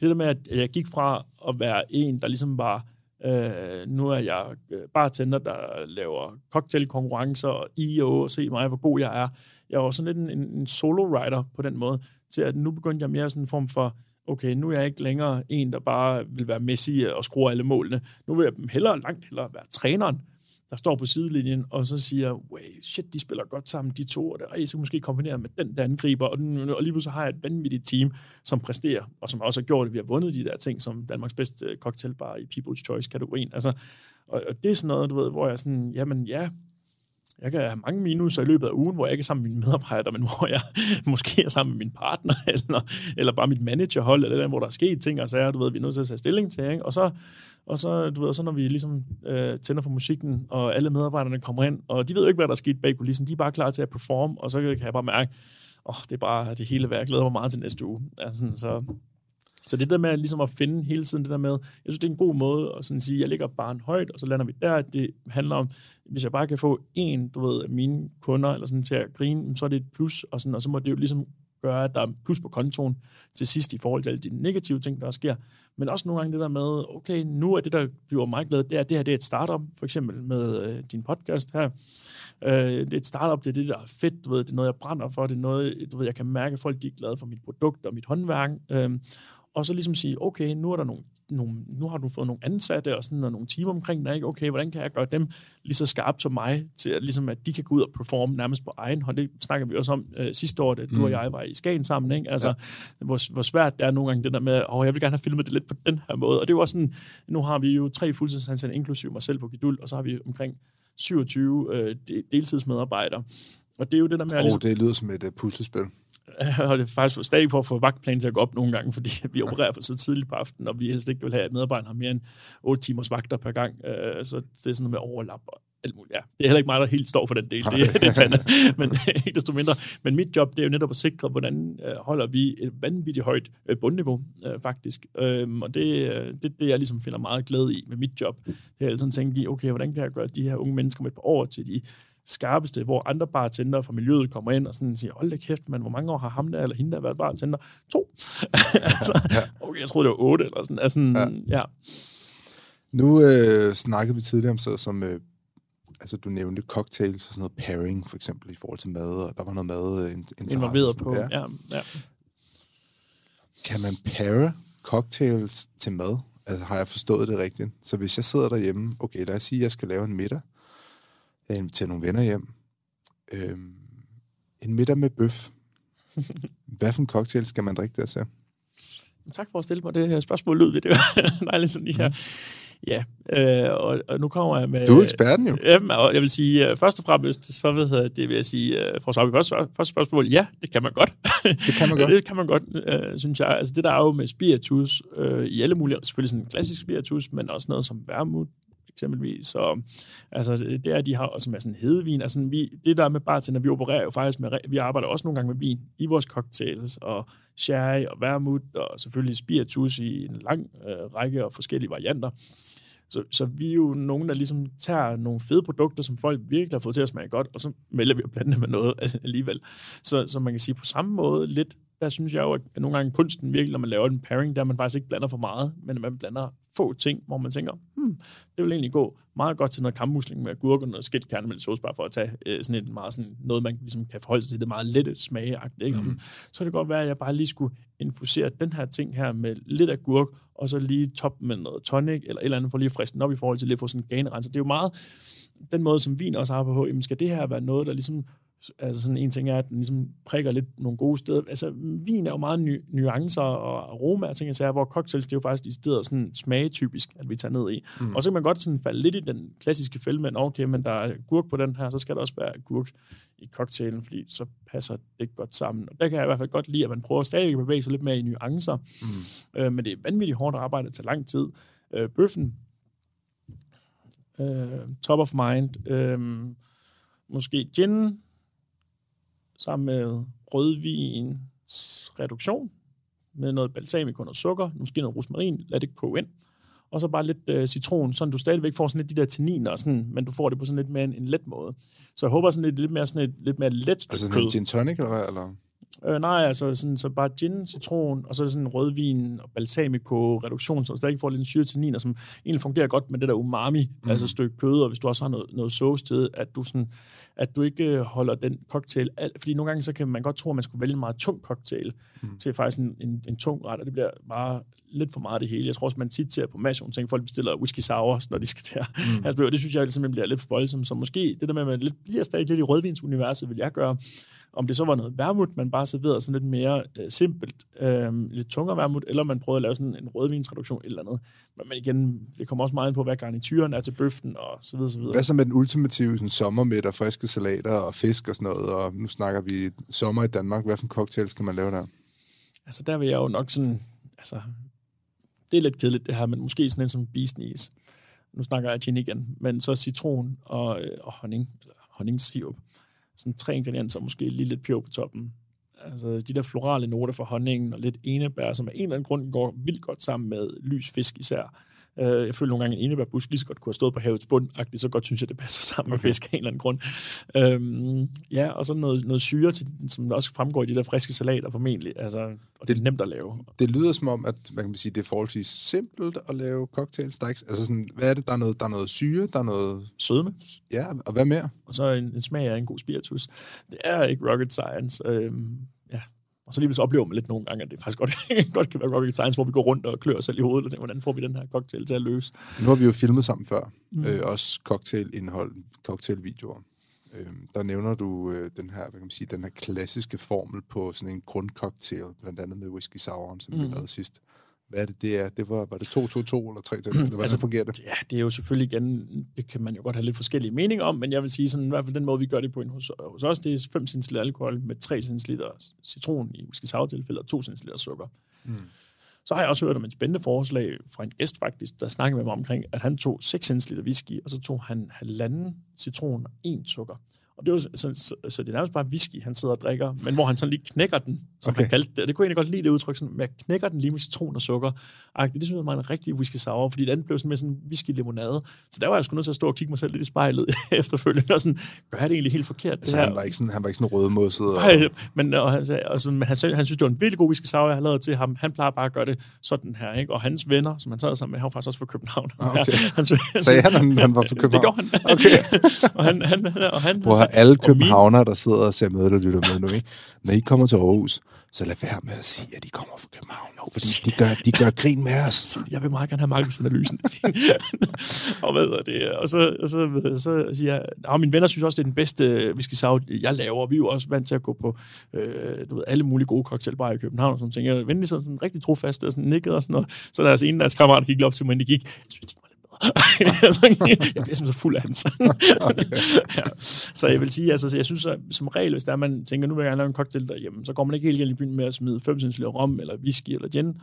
det der med, at jeg gik fra at være en, der ligesom var Øh, nu er jeg øh, bartender, der laver cocktailkonkurrencer og IO, og se mig, hvor god jeg er. Jeg var sådan lidt en, en solo-writer på den måde, til at nu begyndte jeg mere sådan en form for, okay, nu er jeg ikke længere en, der bare vil være Messi og skrue alle målene. Nu vil jeg hellere, langt hellere være træneren, der står på sidelinjen, og så siger, way, shit, de spiller godt sammen, de to, og det, ej, så måske kombinere med den der angriber, og, den, og lige pludselig har jeg et vanvittigt team, som præsterer, og som også har gjort, at vi har vundet de der ting, som Danmarks bedste øh, cocktailbar i People's Choice-kategorien. Altså, og, og det er sådan noget, du ved, hvor jeg sådan, jamen ja, jeg kan have mange minuser i løbet af ugen, hvor jeg ikke er sammen med mine medarbejdere, men hvor jeg måske er sammen med min partner, eller, eller bare mit managerhold, eller hvor der er sket ting, og så er, du ved, vi er nødt til at tage stilling til, ikke? Og så, og så, du ved, så når vi ligesom øh, tænder for musikken, og alle medarbejderne kommer ind, og de ved jo ikke, hvad der er sket bag kulissen, de er bare klar til at performe, og så kan jeg bare mærke, åh, oh, det er bare det hele værd. Jeg glæder mig meget til næste uge. Altså, så, så det der med ligesom at finde hele tiden det der med, jeg synes, det er en god måde at sådan sige, jeg ligger bare en højt, og så lander vi der. Det handler om, hvis jeg bare kan få en, du ved, af mine kunder eller sådan til at grine, så er det et plus, og, sådan, og så må det jo ligesom gøre, at der er plus på kontoen til sidst i forhold til alle de negative ting, der sker. Men også nogle gange det der med, okay, nu er det, der bliver mig glad, det er, det her det er et startup, for eksempel med øh, din podcast her. Øh, det er et startup, det er det, der er fedt, du ved, det er noget, jeg brænder for, det er noget, du ved, jeg kan mærke, at folk de er glade for mit produkt og mit håndværk. Øh, og så ligesom sige, okay, nu er der nogle, nogle nu har du fået nogle ansatte og sådan og nogle timer omkring dig, ikke? okay, hvordan kan jeg gøre dem lige så skarpt som mig, til at, ligesom, at de kan gå ud og performe nærmest på egen hånd. Det snakker vi også om øh, sidste år, da du mm. og jeg var i Skagen sammen, ikke? Altså, ja. hvor, hvor svært det er nogle gange det der med, åh, jeg vil gerne have filmet det lidt på den her måde, og det var sådan, nu har vi jo tre fuldtidsansatte, inklusive mig selv på Gidul, og så har vi omkring 27 øh, deltidsmedarbejdere. Og det er jo det der med... Åh, oh, ligesom, det lyder som et uh, puslespil. og det er faktisk stadig for at få vagtplanen til at gå op nogle gange, fordi vi opererer for så tidligt på aftenen, og vi helst ikke vil have, at medarbejderne har mere end 8 timers vagter per gang. Øh, så det er sådan noget med overlap og alt muligt. Ja, det er heller ikke mig, der helt står for den del. Det, det er Tanne. Men ikke desto mindre. Men mit job, det er jo netop at sikre, hvordan øh, holder vi et vanvittigt højt øh, bundniveau, faktisk. Øhm, og det er det, det, jeg ligesom finder meget glæde i med mit job. Det er altid tænkt i, okay, hvordan kan jeg gøre de her unge mennesker med et par år til de skarpeste, hvor andre bartender fra miljøet kommer ind og sådan siger, hold da kæft, man, hvor mange år har ham der eller hende der været bartender? To. altså, okay, jeg troede, det var otte, eller sådan. Altså, ja. ja. Nu øh, snakkede vi tidligere om så som, øh, altså du nævnte cocktails og sådan noget pairing, for eksempel i forhold til mad, og der var noget mad øh, involveret på. Ja. Ja, ja. Kan man paire cocktails til mad? Altså, har jeg forstået det rigtigt? Så hvis jeg sidder derhjemme, okay, lad os sige, at jeg skal lave en middag, jeg inviterer nogle venner hjem, øhm, en middag med bøf. Hvad for en cocktail skal man drikke der til? Tak for at stille mig det her spørgsmål. Lyd det var dejligt sådan lige her. Mm. Ja, øh, og, og nu kommer jeg med... Du er eksperten jo. Ja, og jeg vil sige, uh, først og fremmest, så ved jeg, det vil jeg sige, uh, for at første, første spørgsmål, ja, det kan man godt. Det kan man godt. det kan man godt, uh, synes jeg. Altså det der er jo med spiritus, uh, i alle mulige, selvfølgelig sådan en klassisk spiritus, men også noget som vermut, eksempelvis. Så altså, det er, de har også med sådan hedevin. Altså, vi, det der med bartender, vi opererer jo faktisk med, vi arbejder også nogle gange med vin i vores cocktails, og sherry og vermut, og selvfølgelig spiritus i en lang øh, række og forskellige varianter. Så, så vi er jo nogen, der ligesom tager nogle fede produkter, som folk virkelig har fået til at smage godt, og så melder vi at blande med noget alligevel. Så, så man kan sige på samme måde lidt, der synes jeg jo, at nogle gange kunsten virkelig, når man laver en pairing, der man faktisk ikke blander for meget, men man blander få ting, hvor man tænker, hmm, det vil egentlig gå meget godt til noget kammusling med agurk og noget skidt kærnemælksauce, bare for at tage øh, sådan et meget sådan, noget, man ligesom kan forholde sig til, det meget lette smageagtigt. Ikke? Mm. Så det kan godt være, at jeg bare lige skulle infusere den her ting her med lidt agurk, og så lige top med noget tonic, eller et eller andet, for lige at friske den op i forhold til lige at få sådan en ganerenser. Det er jo meget den måde, som vin også har på, jamen skal det her være noget, der ligesom Altså sådan en ting er, at den ligesom prikker lidt nogle gode steder. Altså vin er jo meget ny, nuancer og aroma og ting, jeg siger, hvor cocktails, det er jo faktisk i stedet sådan smagetypisk, at vi tager ned i. Mm. Og så kan man godt sådan falde lidt i den klassiske fælde, men okay, men der er gurk på den her, så skal der også være gurk i cocktailen, fordi så passer det godt sammen. Og der kan jeg i hvert fald godt lide, at man prøver stadig at bevæge sig lidt mere i nuancer. Mm. Øh, men det er vanvittigt hårdt arbejde, tager lang tid. Øh, bøffen, øh, top of mind, øh, måske gin, sammen med rødvin reduktion, med noget balsamico og sukker, måske noget rosmarin, lad det koge ind, og så bare lidt øh, citron, så du stadigvæk får sådan lidt de der tanniner, sådan, men du får det på sådan lidt mere en, en let måde. Så jeg håber sådan lidt, lidt mere, sådan et, lidt mere let Altså sådan en gin tonic, eller hvad? Eller? Øh, nej, altså sådan, så bare gin, citron, og så er det sådan rødvin og balsamico reduktion, så du stadig får lidt syre tanniner, som egentlig fungerer godt med det der umami, mm. altså stykke kød, og hvis du også har noget, noget sauce til, at du, sådan, at du ikke holder den cocktail, alt, fordi nogle gange så kan man godt tro, at man skulle vælge en meget tung cocktail mm. til faktisk en, en, en tung ret, og det bliver bare lidt for meget det hele. Jeg tror også, man tit ser på Mashon, at folk bestiller whisky sours, når de skal til mm. altså, det synes jeg simpelthen bliver lidt for voldsomt. Så måske det der med, at man lidt, bliver stadig lidt i rødvinsuniverset, vil jeg gøre. Om det så var noget vermut, man bare serverede sådan lidt mere øh, simpelt, øh, lidt tungere vermut, eller man prøvede at lave sådan en rødvinsreduktion eller andet. Men, men igen, det kommer også meget ind på, hvad garnituren er til bøften, og så videre, så videre. Hvad så med den ultimative sådan, sommer med der friske salater og fisk og sådan noget, og nu snakker vi sommer i Danmark. Hvad for en cocktail skal man lave der? Altså, der vil jeg jo nok sådan, altså, det er lidt kedeligt det her, men måske sådan en som beesneeze. Nu snakker jeg gin igen, men så citron og, øh, og honning, eller honningssirup sådan tre ingredienser, måske lige lidt peber på toppen. Altså de der florale noter fra honningen og lidt enebær, som af en eller anden grund går vildt godt sammen med lys fisk især. Uh, jeg føler nogle gange, at en enebærbusk lige så godt kunne have stået på havets bund, så godt synes jeg, det passer sammen okay. med fisk af en eller anden grund. Uh, ja, og så noget, noget syre, til, som også fremgår i de der friske salater formentlig. Altså, og det, det er nemt at lave. Det lyder som om, at man kan sige, det er forholdsvis simpelt at lave cocktails. Der er ikke, altså sådan, hvad er det? Der er, noget, der er noget syre, der er noget... Sødme. Ja, og hvad mere? Og så en, en smag af en god spiritus. Det er ikke rocket science. Ja, og så lige så oplever man lidt nogle gange, at det faktisk godt, godt kan være rocket science, hvor vi går rundt og klør os selv i hovedet og tænker, hvordan får vi den her cocktail til at løse? Nu har vi jo filmet sammen før. Mm. Øh, også cocktailindhold, cocktailvideoer. Øh, der nævner du øh, den her, hvad kan man sige, den her klassiske formel på sådan en grundcocktail, blandt andet med whisky sour, som mm. vi lavede sidst. Hvad er det, det er? Det var, var det 2-2-2 eller 3 3 Hvordan altså, fungerer det? Ja, det er jo selvfølgelig igen, det kan man jo godt have lidt forskellige meninger om, men jeg vil sige sådan, i hvert fald den måde, vi gør det på hos, hos os, det er 5 cl alkohol med 3 cl citron i whisky sour tilfælde og 2 cl sukker. Mm. Så har jeg også hørt om et spændende forslag fra en gæst faktisk, der snakkede med mig omkring, at han tog 6 cl whisky, og så tog han halvanden citron og en sukker. Og det var, så, så, så, det er nærmest bare whisky, han sidder og drikker, men hvor han sådan lige knækker den, som Okay. han kaldte det. Det kunne jeg egentlig godt lide det udtryk, sådan, med at knækker den lige med citron og sukker. Ej, det synes jeg var en rigtig whisky sour, fordi den blev sådan med sådan whisky limonade. Så der var jeg sgu nødt til at stå og kigge mig selv lidt i spejlet efterfølgende, og sådan, gør jeg det egentlig helt forkert? Det Så her? han var ikke sådan, han var ikke sådan rødmosset. Og, Nej, men, og han, sagde, og så, men han, sagde, han synes, det var en virkelig god whisky sour, jeg har lavet til ham. Han plejer bare at gøre det sådan her, ikke? Og hans venner, som han sad sammen med, han var faktisk også fra København. Ah, okay. han, Sagde han, han, han var fra København? Det gjorde han. Okay. og han, han, og han, så- høre, alle og københavnere, der sidder og ser med, der lytter med nu, ikke? Når I kommer til Aarhus, så lad være med at sige, at de kommer fra København. Fordi de gør, de gør grin med os. Jeg vil meget gerne have markedsanalysen. og hvad hedder det? Og så, og så, så siger jeg, at mine venner synes også, det er den bedste whisky sour, jeg laver. Vi er jo også vant til at gå på øh, du ved, alle mulige gode cocktailbarer i København. Og sådan ting. Jeg er venlig sådan, sådan rigtig trofast og sådan nikket og sådan noget. Så deres ene deres kammerater gik op til mig, inden de gik. Jeg synes, de. jeg bliver så fuld af hans. ja. Så jeg vil sige, altså, jeg synes, at som regel, hvis der er, man tænker, nu vil jeg gerne lave en cocktail derhjemme, så går man ikke helt galt i byen med at smide 5 cl rom, eller whisky, eller gin,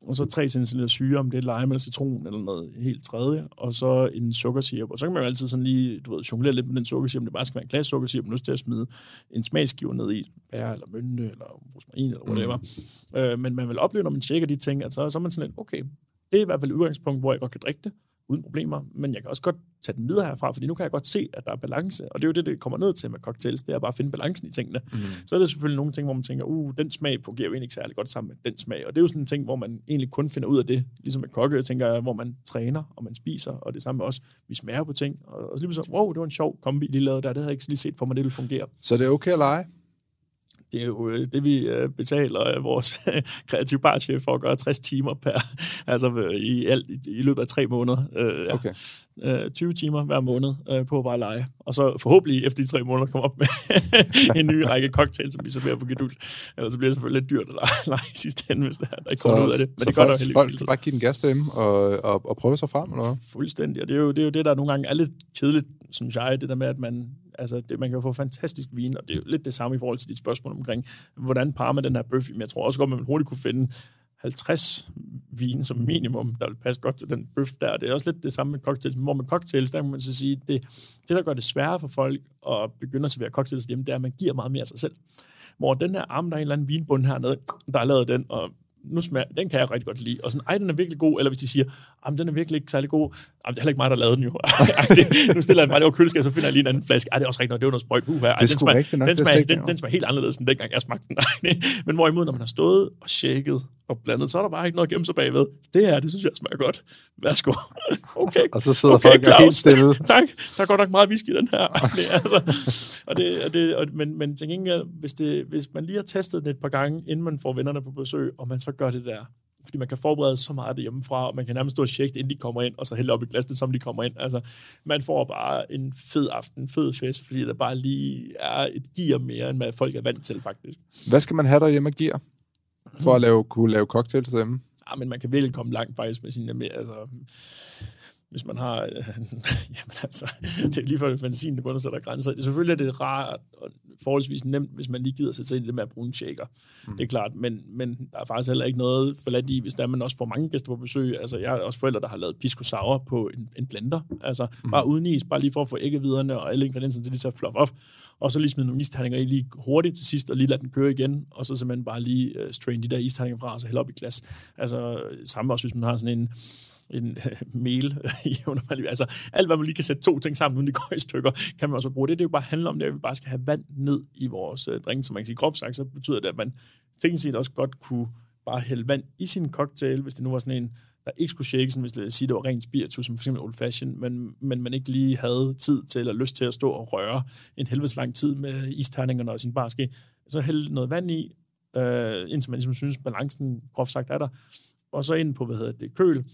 og så 3 cl syre, om det er lime eller citron, eller noget helt tredje, og så en sukkersirup. Og så kan man jo altid sådan lige, du ved, jonglere lidt med den sukkersirup, det bare skal være en glas sukkersirup, men lyst til at smide en smagsgiver ned i, bær eller mynte, eller rosmarin, eller whatever. Mm. Øh, men man vil opleve, når man tjekker de ting, at så, så er man sådan lidt, okay, det er i hvert fald et udgangspunkt, hvor jeg godt kan drikke det, uden problemer, men jeg kan også godt tage den videre herfra, fordi nu kan jeg godt se, at der er balance, og det er jo det, det kommer ned til med cocktails, det er bare at finde balancen i tingene. Mm. Så er der selvfølgelig nogle ting, hvor man tænker, uh, den smag fungerer jo egentlig ikke særlig godt sammen med den smag, og det er jo sådan en ting, hvor man egentlig kun finder ud af det, ligesom med kokke, tænker jeg, hvor man træner, og man spiser, og det samme os, vi smager på ting, og, og lige så, wow, det var en sjov kombi, lige lavede der, det havde jeg ikke lige set for mig, det ville fungere. Så det er okay at lege? Det er jo øh, det, vi øh, betaler af vores kreative barchef for at gøre 60 timer per, altså øh, i, alt, i, løbet af tre måneder. Øh, ja. Okay. øh, 20 timer hver måned øh, på at bare lege. Og så forhåbentlig efter de tre måneder komme op med en ny række cocktails, som vi serverer på Geduld. Ellers så bliver det selvfølgelig lidt dyrt at lege, i sidste ende, hvis der, der ikke kommer noget af det. Men så det gør der folk, jo folk skal bare give den gas derhjemme og, og, og prøve sig frem, eller hvad? Fuldstændig. Og det er, jo, det er jo det, der nogle gange er lidt kedeligt, synes jeg, det der med, at man, altså, det, man kan jo få fantastisk vin, og det er jo lidt det samme i forhold til dit spørgsmål omkring, hvordan parer man den her bøf. Men jeg tror også godt, man hurtigt kunne finde 50 vin som minimum, der vil passe godt til den bøf der. Det er også lidt det samme med cocktails. Hvor med cocktails, der kan man så sige, det, det der gør det sværere for folk at begynde at servere cocktails hjemme, det er, at man giver meget mere af sig selv. Hvor den her arm, der er en eller anden vinbund hernede, der har lavet den, og nu smager, den kan jeg rigtig godt lide. Og sådan, ej, den er virkelig god. Eller hvis de siger, jamen, den er virkelig ikke særlig god. Jamen, det er heller ikke mig, der lavede den jo. Ej, det, nu stiller jeg den bare over køleskab, så finder jeg lige en anden flaske. Ej, det er også rigtigt, nok, det var noget sprøjt. Uh, ej, den smager, den, er smager, den, den smager helt anderledes, end dengang jeg smagte den. Ej, Men hvorimod, når man har stået og shaket og blandet, så er der bare ikke noget at gemme sig bagved. Det her, det synes jeg smager godt. Værsgo. Okay. Og så sidder Okay, folk er Claus. helt stille. tak. Der er godt nok meget whisky i den her. Det, er altså, og det, og det, og, men, men til gengæld, hvis, det, hvis man lige har testet den et par gange, inden man får vennerne på besøg, og man så gør det der, fordi man kan forberede så meget hjemmefra, og man kan nærmest stå og tjekke inden de kommer ind, og så hælde op i glasset, som de kommer ind. Altså, man får bare en fed aften, en fed fest, fordi der bare lige er et gear mere, end hvad folk er vant til, faktisk. Hvad skal man have derhjemme og giver? For at lave, kunne lave cocktails derhjemme? Ja, men man kan virkelig komme langt faktisk med sine, altså, hvis man har, øh, jamen altså, det er lige før fantasien, der går og sætter grænser. Det er selvfølgelig er det rart og forholdsvis nemt, hvis man lige gider sætte sig ind i det med at bruge en shaker. Mm. Det er klart, men, men der er faktisk heller ikke noget forladt i, hvis der er man også får mange gæster på besøg. Altså, jeg har også forældre, der har lavet pisco sour på en, en blender. Altså, mm. bare uden is, bare lige for at få æggeviderne og alle ingredienserne til lige så fluff op. Og så lige smide nogle isterninger i lige hurtigt til sidst, og lige lade den køre igen, og så simpelthen bare lige uh, strain de der isterninger fra, og så hælde op i glas. Altså, samme også, hvis man har sådan en, en øh, mel i. Altså alt, hvad man lige kan sætte to ting sammen, uden de går i stykker, kan man også bruge. Det, det jo bare handler om, det at vi bare skal have vand ned i vores øh, drink, som man kan sige groft sagt, så betyder det, at man teknisk set også godt kunne bare hælde vand i sin cocktail, hvis det nu var sådan en, der ikke skulle shake, sådan, hvis det sige, det var rent spiritus, som for eksempel old fashion, men, men man ikke lige havde tid til, eller lyst til at stå og røre en helvedes lang tid med isterningerne og sin barske, så hælde noget vand i, øh, indtil man ligesom synes, balancen groft sagt er der, og så ind på, hvad hedder det, køl,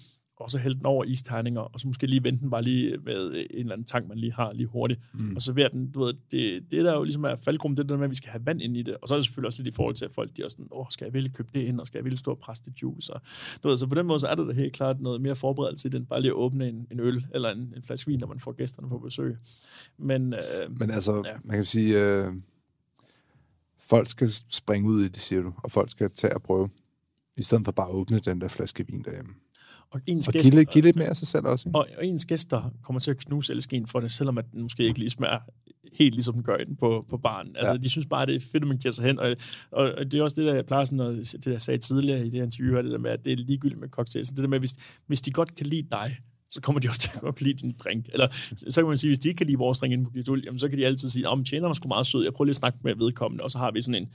og så hælde den over isterninger, og så måske lige vente den bare lige med en eller anden tang, man lige har lige hurtigt, mm. og servere den. Du ved, det, det der jo ligesom er faldgrum, det der med, at vi skal have vand ind i det, og så er det selvfølgelig også lidt i forhold til, at folk de er sådan, åh, skal jeg virkelig købe det ind, og skal jeg virkelig stå og presse det juice, og du ved, så på den måde, så er det da helt klart noget mere forberedelse i den, bare lige at åbne en, en øl, eller en, en flaske vin, når man får gæsterne på besøg. Men, øh, Men altså, ja. man kan sige, øh, folk skal springe ud i det, siger du, og folk skal tage og prøve, i stedet for bare at åbne den der flaske vin derhjemme. Og ens Og gæster, give lidt, give lidt mere af sig selv også, ikke? Og, og ens gæster kommer til at knuse elskeen for det, selvom at den måske ikke lige smager helt ligesom den gør inde på, på baren. Altså, Ja. de synes bare, det er fedt, at man giver sig hen, og, og, og det er også det, der jeg plejer sådan, at, det der jeg sagde tidligere i det her interview, det der med, at det er ligegyldigt med cocktails. Det der med, hvis, hvis de godt kan lide dig, så kommer de også til at godt kunne lide din drink. Eller så kan man sige, hvis de ikke kan lide vores drink inde på Gidul, jamen så kan de altid sige, om tjeneren er sgu meget sød, jeg prøver lige at snakke med vedkommende, og så har vi sådan en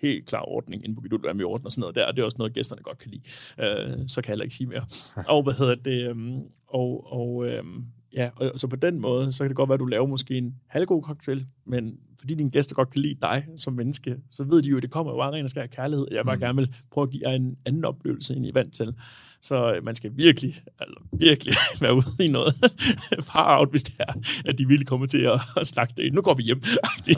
helt klar ordning inde på Gidul, hvad vi ordner sådan noget der, og det er også noget, gæsterne godt kan lide. Øh, så kan jeg heller ikke sige mere. og hvad hedder det? øhm, og, og øhm, ja, og så på den måde, så kan det godt være, at du laver måske en halvgod cocktail, men fordi dine gæster godt kan lide dig som menneske, så ved de jo, at det kommer jo bare ren og skær kærlighed. Jeg bare gerne vil prøve at give jer en anden oplevelse, end I er vant til. Så øh, man skal virkelig, altså virkelig være ude i noget far out, hvis det er, at de virkelig kommer til at, at snakke det. Nu går vi hjem.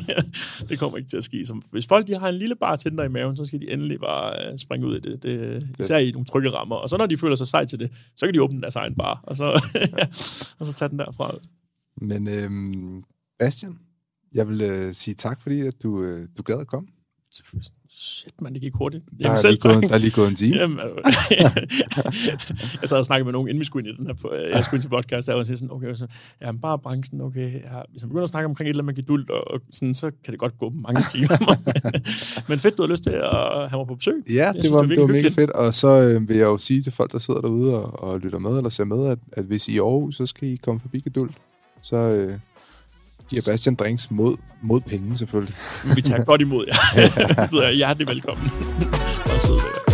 det kommer ikke til at ske. Så hvis folk de har en lille bartender i maven, så skal de endelig bare øh, springe ud i det. det. Især i nogle trygge rammer. Og så når de føler sig sej til det, så kan de åbne deres egen bar, og så, og så tage den derfra. Men øhm, Bastian, jeg vil øh, sige tak, fordi at du, øh, du gad at komme. Selvfølgelig. Shit, man, det gik hurtigt. Der Jamen, er, selv lige gået, der er lige gået en time. Jamen, jeg sad og snakkede med nogen, inden vi skulle ind i den her, øh, jeg skulle til podcast, der var sådan, okay, så, ja, bare branchen, okay, ja, hvis man begynder at snakke omkring et eller andet med geduld, og, og sådan, så kan det godt gå mange timer. Men fedt, du har lyst til at have mig på besøg. Ja, Jeg det synes, var, det er det var mega hyggeligt. fedt, og så øh, vil jeg jo sige til folk, der sidder derude og, og lytter med, eller ser med, at, at hvis I er i Aarhus, så skal I komme forbi Geduld. Så øh, giver Bastian drinks mod, mod penge, selvfølgelig. Vi tager godt imod jer. Du er hjertelig velkommen. Og søde. Ja.